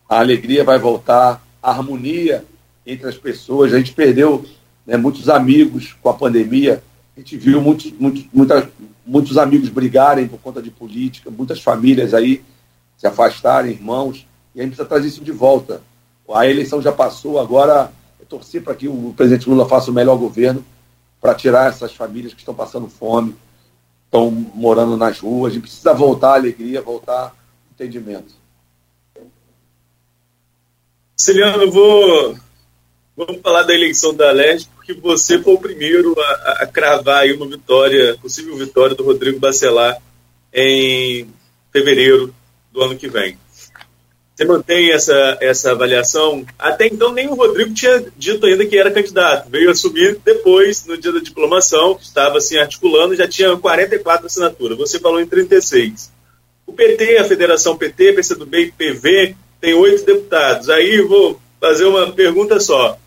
a alegria vai voltar, a harmonia entre as pessoas. A gente perdeu né, muitos amigos com a pandemia, a gente viu muitos, muitos, muitas, muitos amigos brigarem por conta de política, muitas famílias aí se afastarem, irmãos, e a gente precisa trazer isso de volta. A eleição já passou, agora é torcer para que o presidente Lula faça o melhor governo para tirar essas famílias que estão passando fome, estão morando nas ruas. A gente precisa voltar à alegria, voltar ao entendimento. Ciliano, vou vamos falar da eleição da Leste, porque você foi o primeiro a, a cravar aí uma vitória, possível vitória do Rodrigo Bacelar em fevereiro do ano que vem. Você mantém essa, essa avaliação? Até então, nem o Rodrigo tinha dito ainda que era candidato. Veio assumir depois, no dia da diplomação, estava se assim, articulando, já tinha 44 assinaturas. Você falou em 36. O PT, a Federação PT, PCdoB e PV, tem oito deputados. Aí vou fazer uma pergunta só.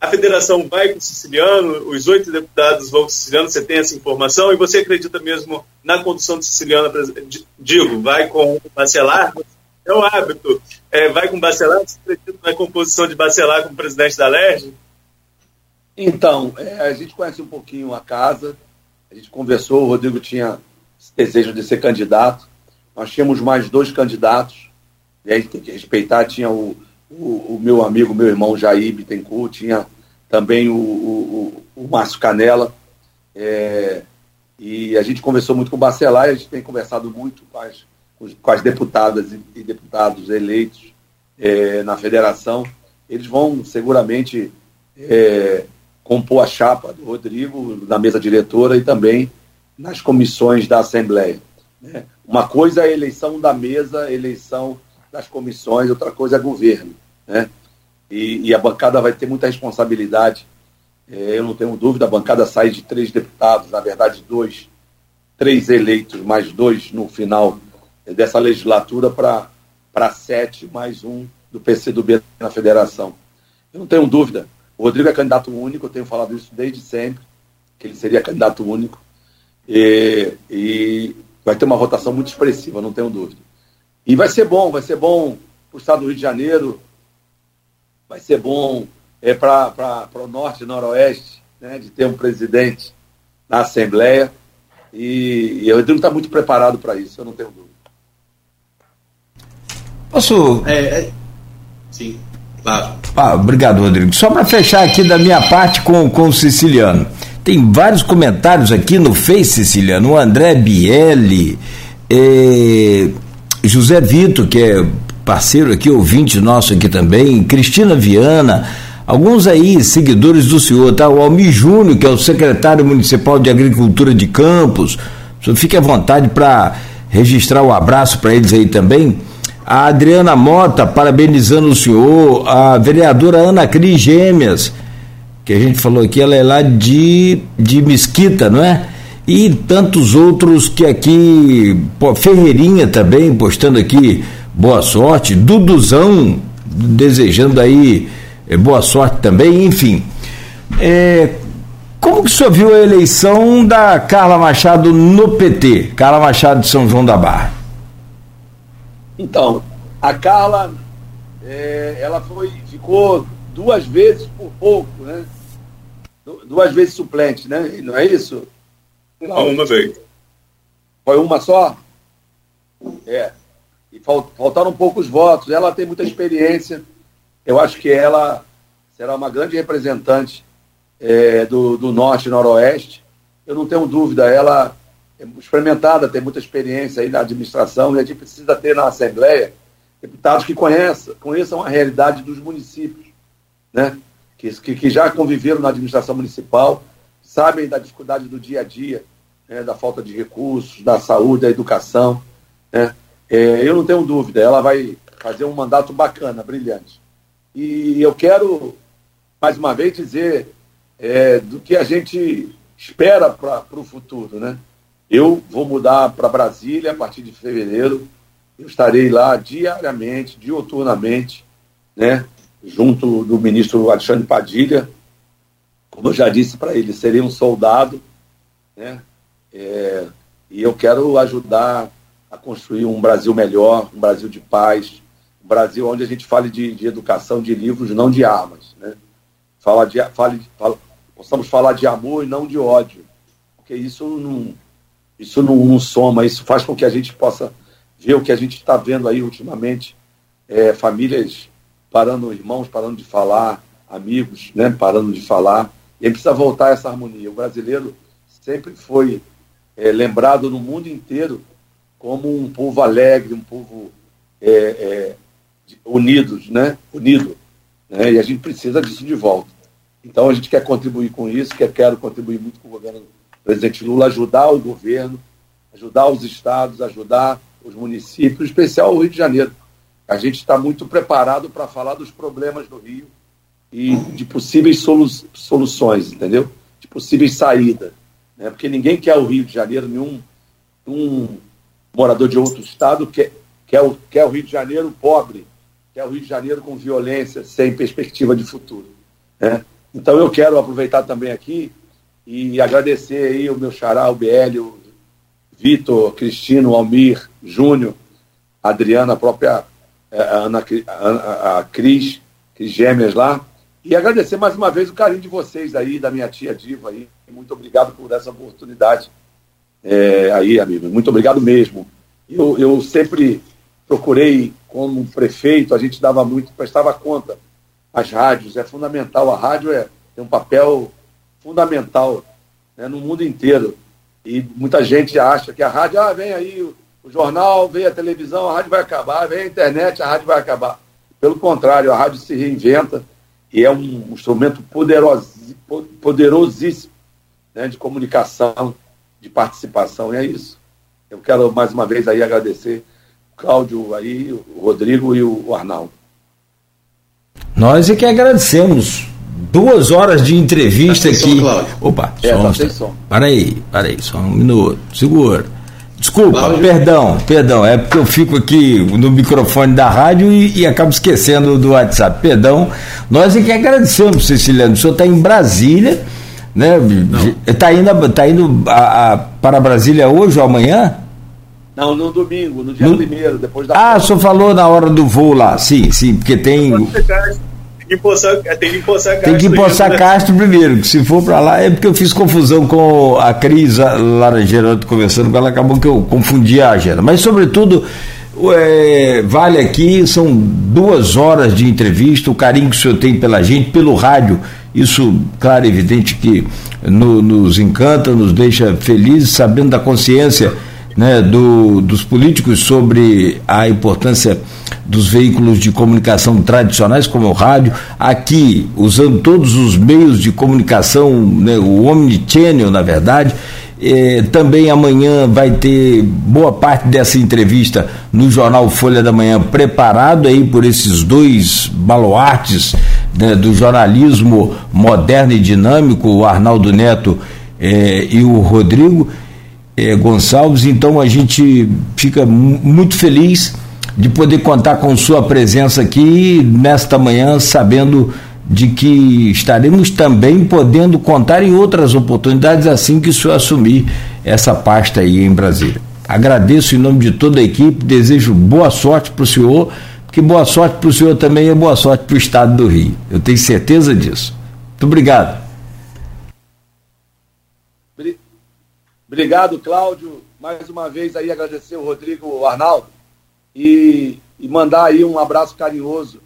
A federação vai com o siciliano, os oito deputados vão com o siciliano, você tem essa informação? E você acredita mesmo na condução do siciliano? Digo, vai com o Bacelar? É o hábito. É, vai com o Bacelar? Você acredita na composição de Bacelar como presidente da LERJ? Então, é, a gente conhece um pouquinho a casa, a gente conversou, o Rodrigo tinha esse desejo de ser candidato, nós tínhamos mais dois candidatos, e aí tem que respeitar, tinha o, o, o meu amigo, meu irmão Jair Bittencourt, tinha também o, o, o Márcio Canela, é, e a gente conversou muito com o Bacelar, e a gente tem conversado muito com as, com as deputadas e deputados eleitos é, na federação. Eles vão seguramente é, compor a chapa do Rodrigo na mesa diretora e também nas comissões da Assembleia. Né? Uma coisa é a eleição da mesa, a eleição das comissões, outra coisa é governo. Né? E, e a bancada vai ter muita responsabilidade. É, eu não tenho dúvida, a bancada sai de três deputados, na verdade, dois, três eleitos, mais dois no final dessa legislatura para sete, mais um do PCdoB na federação. Eu não tenho dúvida. O Rodrigo é candidato único, eu tenho falado isso desde sempre, que ele seria candidato único. E, e vai ter uma votação muito expressiva, não tenho dúvida. E vai ser bom, vai ser bom para o estado do Rio de Janeiro, vai ser bom é, para o norte e noroeste, né, de ter um presidente na Assembleia. E, e o Rodrigo está muito preparado para isso, eu não tenho dúvida. Posso. É, é... Sim, claro. Ah, obrigado, Rodrigo. Só para fechar aqui da minha parte com, com o Siciliano. Tem vários comentários aqui no Face Siciliano. O André Bielli, eh, José Vitor, que é parceiro aqui, ouvinte nosso aqui também, Cristina Viana, alguns aí seguidores do senhor, tá? O Almir Júnior, que é o secretário municipal de Agricultura de Campos. O senhor fique à vontade para registrar o um abraço para eles aí também. A Adriana Mota, parabenizando o senhor, a vereadora Ana Cris Gêmeas, que a gente falou aqui, ela é lá de, de Mesquita, não é? E tantos outros que aqui, Ferreirinha também, postando aqui boa sorte, Duduzão desejando aí é, boa sorte também, enfim. É, como que o senhor viu a eleição da Carla Machado no PT, Carla Machado de São João da Barra? Então, a Carla, é, ela foi, ficou duas vezes por pouco, né? Duas vezes suplente, né? Não é isso? Não, uma vez. Foi uma só? É. E faltaram poucos votos. Ela tem muita experiência. Eu acho que ela será uma grande representante é, do, do Norte e Noroeste. Eu não tenho dúvida. Ela é experimentada, tem muita experiência aí na administração e a gente precisa ter na Assembleia deputados que conheçam, conheçam a realidade dos municípios, né? que, que, que já conviveram na administração municipal, sabem da dificuldade do dia a dia, né? da falta de recursos, da saúde, da educação. Né? É, eu não tenho dúvida, ela vai fazer um mandato bacana, brilhante. E eu quero mais uma vez, dizer é, do que a gente espera para o futuro. Né? Eu vou mudar para Brasília a partir de fevereiro. Eu estarei lá diariamente, dioturnamente, né? junto do ministro Alexandre Padilha. Como eu já disse para ele, serei um soldado. Né? É, e eu quero ajudar a construir um Brasil melhor, um Brasil de paz, um Brasil onde a gente fale de, de educação, de livros, não de armas. Né? Fala de, fale, fala, possamos falar de amor e não de ódio, porque isso não, isso não, não soma, isso faz com que a gente possa ver o que a gente está vendo aí ultimamente, é, famílias parando, irmãos parando de falar, amigos né, parando de falar, e a gente precisa voltar a essa harmonia. O brasileiro sempre foi é, lembrado no mundo inteiro como um povo alegre, um povo é, é, unidos, né? unido. Né? E a gente precisa disso de volta. Então a gente quer contribuir com isso, quer, quero contribuir muito com o governo do presidente Lula, ajudar o governo, ajudar os estados, ajudar os municípios, em especial o Rio de Janeiro. A gente está muito preparado para falar dos problemas do Rio e de possíveis solu soluções, entendeu? De possíveis saídas. Né? Porque ninguém quer o Rio de Janeiro, nenhum um morador de outro estado quer, quer, o, quer o Rio de Janeiro pobre, quer o Rio de Janeiro com violência, sem perspectiva de futuro. Né? Então eu quero aproveitar também aqui e agradecer aí o meu xará, o BL, o Vitor, Cristino, Almir, Júnior, Adriana, a própria eh, a Ana, a, a Cris, Cris Gêmeas lá, e agradecer mais uma vez o carinho de vocês aí, da minha tia Diva aí. Muito obrigado por essa oportunidade é, aí, amigo. Muito obrigado mesmo. Eu, eu sempre procurei, como prefeito, a gente dava muito, prestava conta às rádios. É fundamental. A rádio é, tem um papel fundamental né, no mundo inteiro. E muita gente acha que a rádio, ah, vem aí o, o jornal, vem a televisão, a rádio vai acabar, vem a internet, a rádio vai acabar. Pelo contrário, a rádio se reinventa e é um instrumento poderoso, poderosíssimo né, de comunicação de participação. E é isso. Eu quero mais uma vez aí agradecer o Cláudio aí, o Rodrigo e o Arnaldo. Nós é que agradecemos. Duas horas de entrevista tá aqui. Som, Opa, é, som, tá som. Para aí, para aí, só um minuto. Segura. Desculpa, Cláudio. perdão, perdão. É porque eu fico aqui no microfone da rádio e, e acabo esquecendo do WhatsApp. Perdão. Nós é que agradecemos, Ceciliano. O senhor está em Brasília né? Está indo, tá indo a, a, para Brasília hoje ou amanhã? Não, no domingo, no dia no... primeiro, depois da. Ah, o senhor falou na hora do voo lá, sim, sim, porque tem. Tem que empossar, tem que empossar Castro. Tem que empossar né? Castro primeiro, que se for para lá é porque eu fiz confusão com a Cris Laranjeira, conversando com ela, acabou que eu confundi a agenda. Mas, sobretudo, é, vale aqui, são duas horas de entrevista, o carinho que o senhor tem pela gente, pelo rádio isso, claro, evidente que no, nos encanta, nos deixa felizes, sabendo da consciência né, do, dos políticos sobre a importância dos veículos de comunicação tradicionais, como o rádio, aqui usando todos os meios de comunicação, né, o omnichannel, na verdade. Eh, também amanhã vai ter boa parte dessa entrevista no jornal Folha da Manhã, preparado aí por esses dois baluartes né, do jornalismo moderno e dinâmico, o Arnaldo Neto eh, e o Rodrigo eh, Gonçalves. Então a gente fica muito feliz de poder contar com sua presença aqui nesta manhã, sabendo de que estaremos também podendo contar em outras oportunidades assim que o senhor assumir essa pasta aí em Brasília. Agradeço em nome de toda a equipe, desejo boa sorte para o senhor que boa sorte para o senhor também e boa sorte para o estado do Rio. Eu tenho certeza disso. Muito obrigado. Obrigado, Cláudio. Mais uma vez aí agradecer o Rodrigo o Arnaldo e, e mandar aí um abraço carinhoso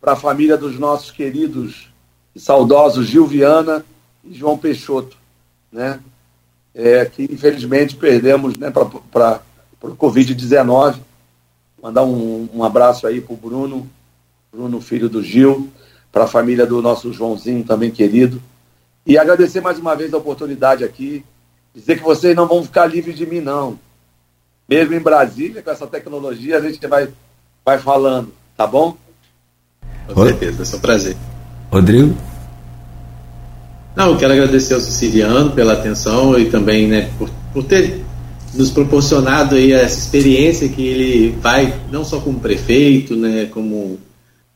para a família dos nossos queridos e saudosos Gil Viana e João Peixoto, né? É, que infelizmente perdemos né, para o Covid-19 Mandar um, um abraço aí para o Bruno, Bruno, filho do Gil, para a família do nosso Joãozinho, também querido. E agradecer mais uma vez a oportunidade aqui. Dizer que vocês não vão ficar livres de mim, não. Mesmo em Brasília, com essa tecnologia, a gente vai, vai falando, tá bom? Com certeza, é um prazer. Rodrigo? Não, eu quero agradecer ao Siciliano pela atenção e também né, por, por ter nos proporcionado aí essa experiência que ele vai, não só como prefeito, né, como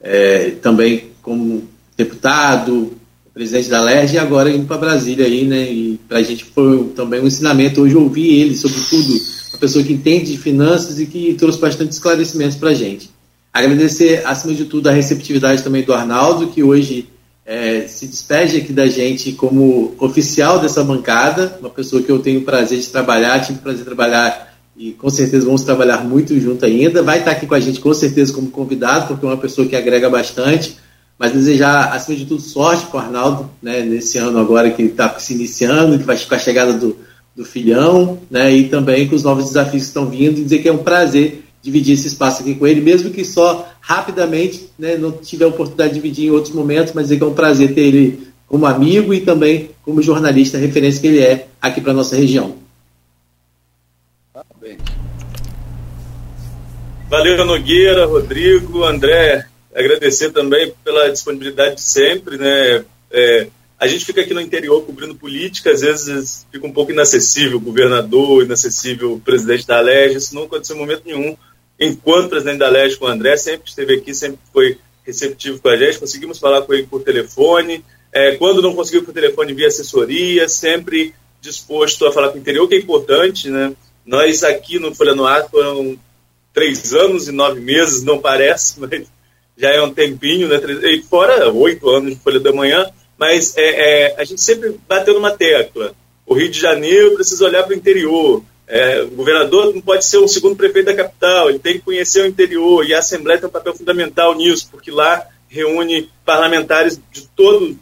é, também como deputado, presidente da LERJ e agora indo para Brasília aí, né? E para a gente foi também um ensinamento hoje ouvir ele, sobretudo, uma pessoa que entende de finanças e que trouxe bastante esclarecimentos para a gente. Agradecer, acima de tudo, a receptividade também do Arnaldo, que hoje é, se despede aqui da gente como oficial dessa bancada, uma pessoa que eu tenho o prazer de trabalhar, tive o prazer de trabalhar e com certeza vamos trabalhar muito junto ainda. Vai estar aqui com a gente com certeza como convidado, porque é uma pessoa que agrega bastante. Mas desejar, acima de tudo, sorte para o Arnaldo, né, nesse ano agora que está se iniciando, que vai com a chegada do, do filhão, né, e também com os novos desafios que estão vindo, e dizer que é um prazer dividir esse espaço aqui com ele, mesmo que só rapidamente, né, não tiver a oportunidade de dividir em outros momentos, mas dizer que é um prazer ter ele como amigo e também como jornalista, referência que ele é aqui para nossa região. Valeu, Nogueira, Rodrigo, André. Agradecer também pela disponibilidade de sempre, né? É, a gente fica aqui no interior cobrindo política, às vezes fica um pouco inacessível governador, inacessível presidente da Leste, isso não aconteceu em momento nenhum. Enquanto presidente da Leste com o André, sempre esteve aqui, sempre foi receptivo com a gente, conseguimos falar com ele por telefone, é, quando não conseguiu por telefone via assessoria, sempre disposto a falar com o interior, que é importante, né? Nós aqui no Folha no Ar foram três anos e nove meses, não parece, mas já é um tempinho, né? E fora oito anos de Folha da Manhã, mas é, é, a gente sempre bateu numa tecla. O Rio de Janeiro precisa olhar para o interior. É, o governador não pode ser o segundo prefeito da capital, ele tem que conhecer o interior, e a Assembleia tem um papel fundamental nisso, porque lá reúne parlamentares de, todo,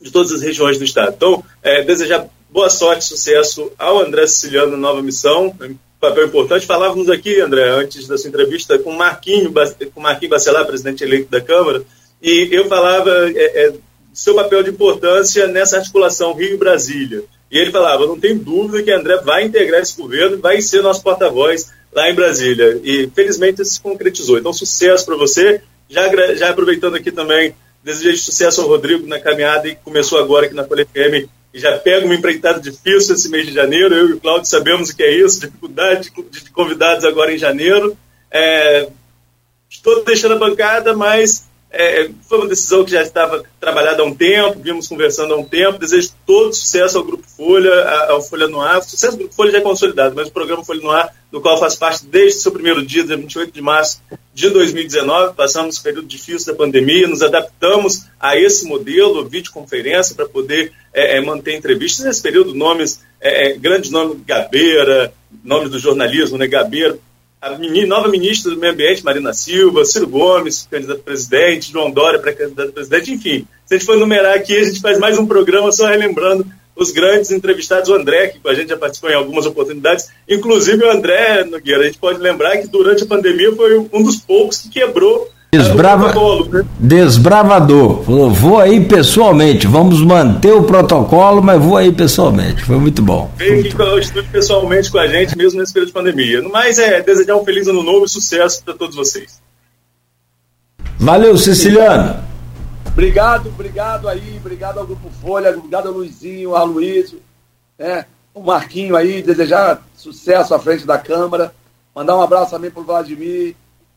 de todas as regiões do Estado. Então, é, desejar boa sorte, sucesso ao André Siciliano na nova missão, papel importante. Falávamos aqui, André, antes da sua entrevista, com Marquinho, com Marquinho Bacelar, presidente eleito da Câmara, e eu falava é, é, seu papel de importância nessa articulação Rio-Brasília. E ele falava, não tem dúvida que André vai integrar esse governo vai ser nosso porta-voz lá em Brasília. E felizmente isso se concretizou. Então, sucesso para você. Já, já aproveitando aqui também, desejo sucesso ao Rodrigo na caminhada e começou agora aqui na Folha FM e já pega uma empreitada difícil esse mês de janeiro. Eu e o Cláudio sabemos o que é isso, dificuldade de convidados agora em janeiro. É, estou deixando a bancada, mas é, foi uma decisão que já estava trabalhada há um tempo, vimos conversando há um tempo. Desejo todo sucesso ao Grupo Folha, ao Folha no Ar. O sucesso do Grupo Folha já é consolidado, mas o programa Folha no Ar, do qual faz parte desde o seu primeiro dia, dia 28 de março de 2019, passamos um período difícil da pandemia, nos adaptamos a esse modelo, videoconferência, para poder é, é, manter entrevistas. Nesse período, nomes, é, é grandes nomes, Gabeira, nomes do jornalismo, né, Gabeira, a nova ministra do Meio Ambiente, Marina Silva, Ciro Gomes, candidato a presidente, João Dória, pré-candidato a presidente, enfim. Se a gente for numerar aqui, a gente faz mais um programa só relembrando os grandes entrevistados, o André, que com a gente já participou em algumas oportunidades, inclusive o André Nogueira, a gente pode lembrar que durante a pandemia foi um dos poucos que quebrou Desbrava... Né? Desbravador. Falou, vou aí pessoalmente. Vamos manter o protocolo, mas vou aí pessoalmente. Foi muito bom. Veio aqui ao estúdio pessoalmente com a gente, mesmo nesse período de pandemia. No mais, é desejar um feliz ano novo e sucesso para todos vocês. Valeu, Siciliano. Obrigado, obrigado aí, obrigado ao Grupo Folha, obrigado ao Luizinho, ao Luísio, né, o Marquinho aí, desejar sucesso à frente da Câmara, mandar um abraço também para o Vladimir,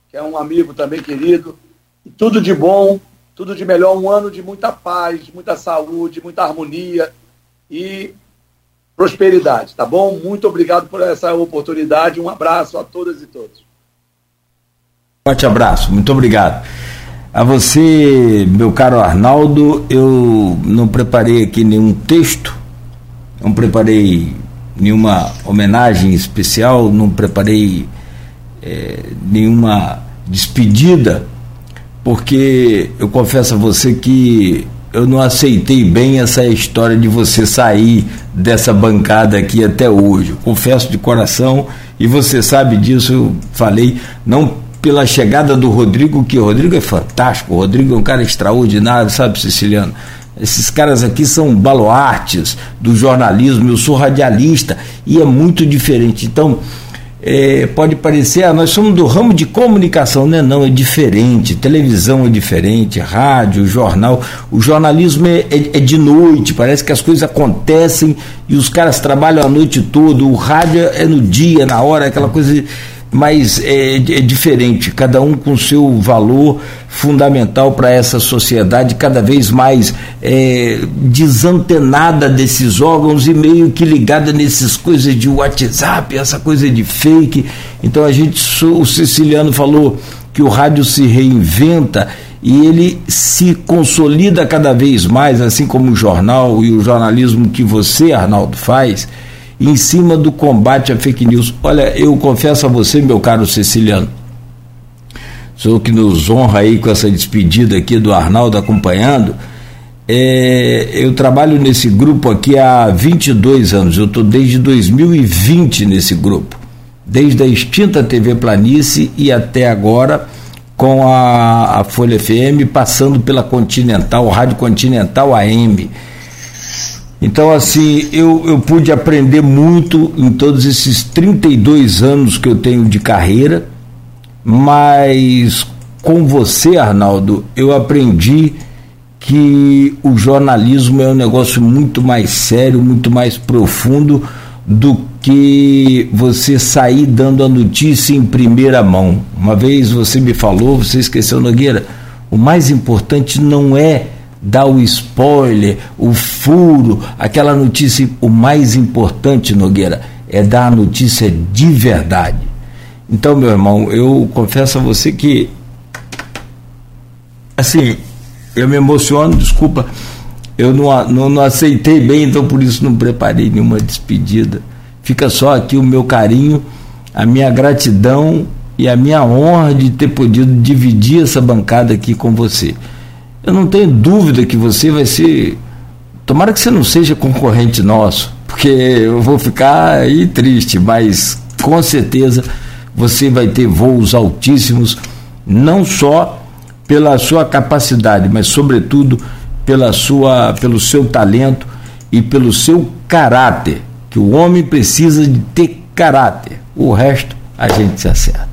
que é um amigo também querido. E tudo de bom, tudo de melhor, um ano de muita paz, muita saúde, muita harmonia e prosperidade, tá bom? Muito obrigado por essa oportunidade. Um abraço a todas e todos. Forte abraço, muito obrigado. A você, meu caro Arnaldo, eu não preparei aqui nenhum texto, não preparei nenhuma homenagem especial, não preparei é, nenhuma despedida, porque eu confesso a você que eu não aceitei bem essa história de você sair dessa bancada aqui até hoje. Confesso de coração, e você sabe disso, eu falei, não pela chegada do Rodrigo, que o Rodrigo é fantástico, o Rodrigo é um cara extraordinário, sabe, Siciliano? Esses caras aqui são baluartes do jornalismo, eu sou radialista e é muito diferente. Então, é, pode parecer, ah, nós somos do ramo de comunicação, não é não, é diferente, televisão é diferente, rádio, jornal, o jornalismo é, é, é, de noite, parece que as coisas acontecem e os caras trabalham a noite toda, o rádio é no dia, na hora, aquela coisa mas é, é, diferente, cada um com seu valor fundamental para essa sociedade, cada vez mais é, desantenada desses órgãos e meio que ligada nessas coisas de WhatsApp, essa coisa de fake. Então a gente, o siciliano falou que o rádio se reinventa e ele se consolida cada vez mais, assim como o jornal e o jornalismo que você, Arnaldo, faz em cima do combate à fake news. Olha, eu confesso a você, meu caro Ceciliano, sou que nos honra aí com essa despedida aqui do Arnaldo acompanhando. É, eu trabalho nesse grupo aqui há 22 anos, eu estou desde 2020 nesse grupo, desde a extinta TV Planície e até agora com a, a Folha FM, passando pela Continental, Rádio Continental AM. Então, assim, eu, eu pude aprender muito em todos esses 32 anos que eu tenho de carreira, mas com você, Arnaldo, eu aprendi que o jornalismo é um negócio muito mais sério, muito mais profundo do que você sair dando a notícia em primeira mão. Uma vez você me falou, você esqueceu, Nogueira, o mais importante não é dar o spoiler, o furo, aquela notícia. O mais importante, Nogueira, é dar a notícia de verdade. Então, meu irmão, eu confesso a você que, assim, eu me emociono, desculpa, eu não, não, não aceitei bem, então por isso não preparei nenhuma despedida. Fica só aqui o meu carinho, a minha gratidão e a minha honra de ter podido dividir essa bancada aqui com você. Eu não tenho dúvida que você vai ser. Tomara que você não seja concorrente nosso, porque eu vou ficar aí triste, mas com certeza você vai ter voos altíssimos, não só pela sua capacidade, mas sobretudo pela sua, pelo seu talento e pelo seu caráter, que o homem precisa de ter caráter. O resto a gente se acerta.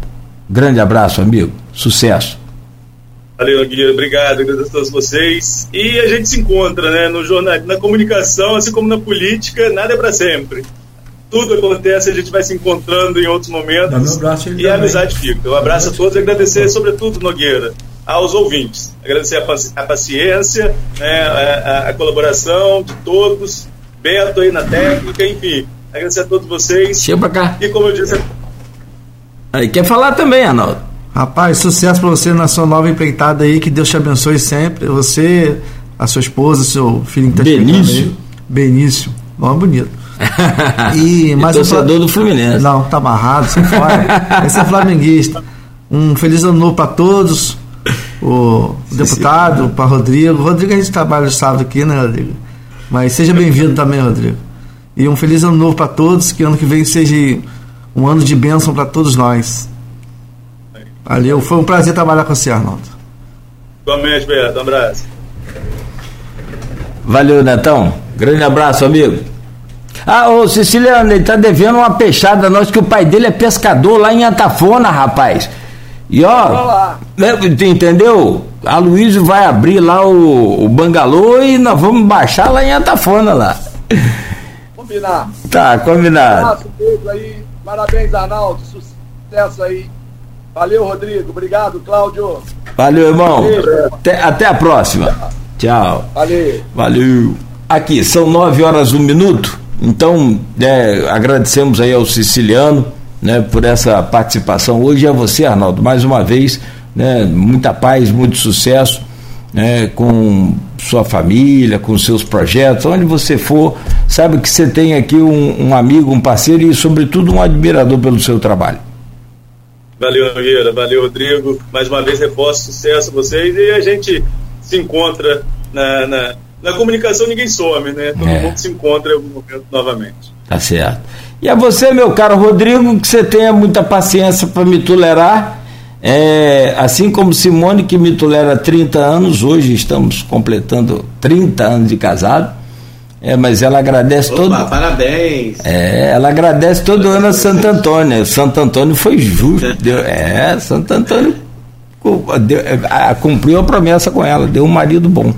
Grande abraço, amigo. Sucesso. Valeu, Guilherme. Obrigado. Agradeço a todos vocês. E a gente se encontra, né? No jornal, na comunicação, assim como na política, nada é para sempre. Tudo acontece, a gente vai se encontrando em outros momentos. e a amizade fica. Um abraço a todos e agradecer, sobretudo, Nogueira, aos ouvintes. Agradecer a, paciência, né, a, a, colaboração de todos. Beto aí na técnica, enfim. Agradecer a todos vocês. Chega pra cá. E como eu disse. Aí quer falar também, Arnaldo? Rapaz, sucesso para você na sua nova empreitada aí, que Deus te abençoe sempre. Você, a sua esposa, seu filho que tá Benício. Aí. Benício, nome bonito. E mais e torcedor um... do Fluminense. Não, tá amarrado, sai fora. Esse é flamenguista. Um feliz ano novo para todos. O sim, deputado, para Rodrigo. Rodrigo, a gente trabalha sábado aqui, né, Rodrigo? Mas seja bem-vindo também, Rodrigo. E um feliz ano novo para todos. Que ano que vem seja um ano de bênção para todos nós. Valeu, foi um prazer trabalhar com você, Arnaldo. Igualmente, Beto, um abraço. Valeu, Netão. Grande abraço, amigo. Ah, ô Siciliano, ele tá devendo uma peixada nós que o pai dele é pescador lá em Atafona, rapaz. E ó, né, entendeu? A Luísa vai abrir lá o, o bangalô e nós vamos baixar lá em Atafona lá. Combinar. Tá, combinado. Um abraço, beijo aí. Parabéns, Arnaldo. Sucesso aí Valeu, Rodrigo. Obrigado, Cláudio. Valeu, irmão. Até, até a próxima. Tchau. Valeu. Valeu. Aqui, são nove horas um minuto. Então, é, agradecemos aí ao Siciliano né, por essa participação hoje. A você, Arnaldo, mais uma vez, né, muita paz, muito sucesso né, com sua família, com seus projetos, onde você for, sabe que você tem aqui um, um amigo, um parceiro e, sobretudo, um admirador pelo seu trabalho. Valeu, Nogueira. Valeu, Rodrigo. Mais uma vez, reforço sucesso a vocês e a gente se encontra na, na, na comunicação, ninguém some, né? Todo é. mundo se encontra em algum momento novamente. Tá certo. E a você, meu caro Rodrigo, que você tenha muita paciência para me tolerar. É, assim como Simone, que me tolera há 30 anos, hoje estamos completando 30 anos de casado. É, mas ela agradece Opa, todo. Parabéns! É, ela agradece todo ano a Santo Antônio. Santo Antônio foi justo. Deu, é, Santo Antônio deu, cumpriu a promessa com ela, deu um marido bom.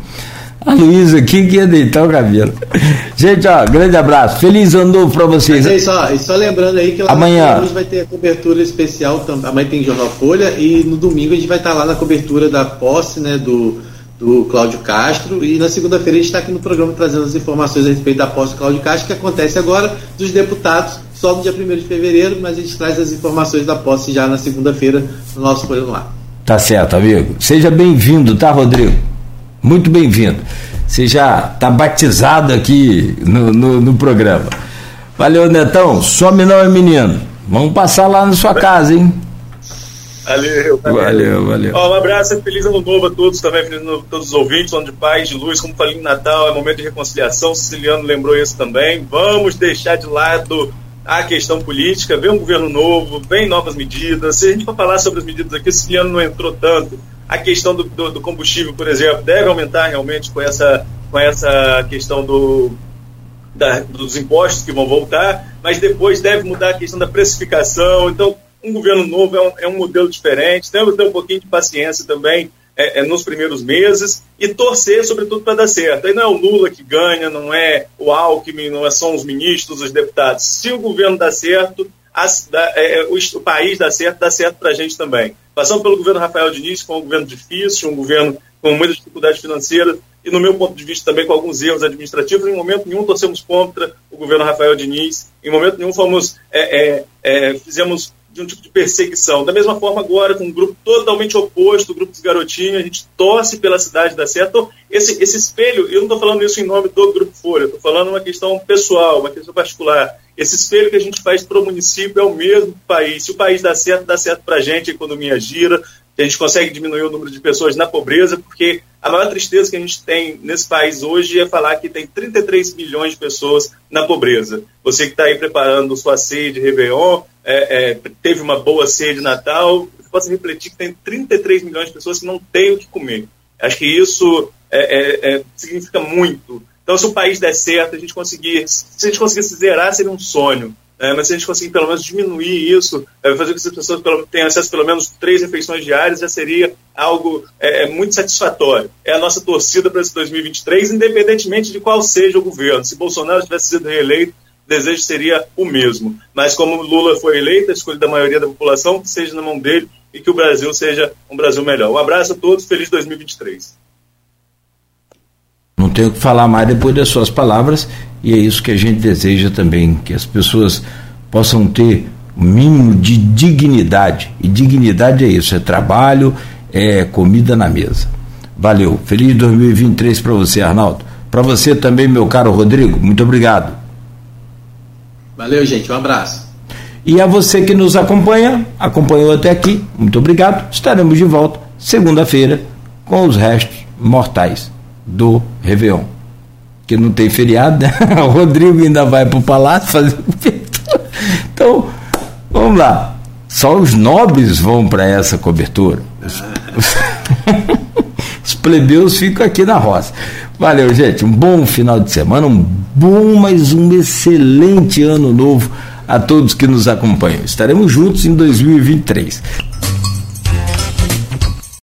A Luísa aqui que ia deitar o cabelo. Gente, ó, grande abraço. Feliz ano novo pra vocês. Mas é isso, ó, e só lembrando aí que lá Amanhã. hoje vai ter a cobertura especial, amanhã tem Jornal Folha, e no domingo a gente vai estar lá na cobertura da posse, né, do, do Cláudio Castro, e na segunda-feira a gente está aqui no programa trazendo as informações a respeito da posse do Cláudio Castro, que acontece agora dos deputados, só no dia 1 de fevereiro, mas a gente traz as informações da posse já na segunda-feira no nosso Folha Ar. Tá certo, amigo. Seja bem-vindo, tá, Rodrigo? Muito bem-vindo. Você já está batizado aqui no, no, no, programa. Valeu, Netão. Some não é menino. Vamos passar lá na sua casa, hein? Valeu, valeu. Valeu, valeu. Ó, um abraço, feliz ano novo a todos também, feliz ano novo a todos os ouvintes, ano de paz, de luz, como falei em Natal, é momento de reconciliação, o Siciliano lembrou isso também. Vamos deixar de lado a questão política, vem um governo novo, vem novas medidas. Se a gente for falar sobre as medidas aqui, o Siciliano não entrou tanto a questão do, do, do, combustível, por exemplo, deve aumentar realmente com essa, com essa questão do, da, dos impostos que vão voltar, mas depois deve mudar a questão da precificação. Então, um governo novo é um, é um modelo diferente, temos que ter um pouquinho de paciência também é, é, nos primeiros meses e torcer, sobretudo, para dar certo. Aí não é o Lula que ganha, não é o Alckmin, não é, são os ministros, os deputados. Se o governo dá certo, as, da, é, o, o país dá certo, dá certo para a gente também. Passamos pelo governo Rafael Diniz, com um governo difícil, um governo com muitas dificuldades financeiras e, no meu ponto de vista, também com alguns erros administrativos. Em momento nenhum torcemos contra o governo Rafael Diniz, em momento nenhum fomos, é, é, é, fizemos de um tipo de perseguição. Da mesma forma, agora, com um grupo totalmente oposto, o grupo dos garotinhos, a gente torce pela cidade da Serra. Então, esse, esse espelho, eu não estou falando isso em nome do Grupo Folha, estou falando uma questão pessoal, uma questão particular. Esse espelho que a gente faz para o município é o mesmo país. Se o país dá certo, dá certo para a gente, a economia gira, a gente consegue diminuir o número de pessoas na pobreza, porque a maior tristeza que a gente tem nesse país hoje é falar que tem 33 milhões de pessoas na pobreza. Você que está aí preparando sua ceia de Réveillon, é, é, teve uma boa ceia de Natal, pode refletir que tem 33 milhões de pessoas que não têm o que comer. Acho que isso é, é, é significa muito então, se o país der certo, a gente conseguir, se a gente conseguisse zerar, seria um sonho. É, mas se a gente conseguir pelo menos diminuir isso, é, fazer com que as pessoas tenham acesso a pelo menos três refeições diárias, já seria algo é, é muito satisfatório. É a nossa torcida para esse 2023, independentemente de qual seja o governo. Se Bolsonaro tivesse sido reeleito, o desejo seria o mesmo. Mas como Lula foi eleito, a escolha da maioria da população, que seja na mão dele e que o Brasil seja um Brasil melhor. Um abraço a todos, feliz 2023. Não tenho o que falar mais depois das suas palavras, e é isso que a gente deseja também, que as pessoas possam ter o um mínimo de dignidade. E dignidade é isso, é trabalho, é comida na mesa. Valeu. Feliz 2023 para você, Arnaldo. Para você também, meu caro Rodrigo, muito obrigado. Valeu, gente. Um abraço. E a você que nos acompanha, acompanhou até aqui, muito obrigado. Estaremos de volta segunda-feira com os restos mortais do Réveillon. Que não tem feriado, né? O Rodrigo ainda vai para o palácio fazer. então, vamos lá. Só os nobres vão para essa cobertura. Os, os plebeus ficam aqui na roça. Valeu, gente. Um bom final de semana, um bom, mas um excelente ano novo a todos que nos acompanham. Estaremos juntos em 2023.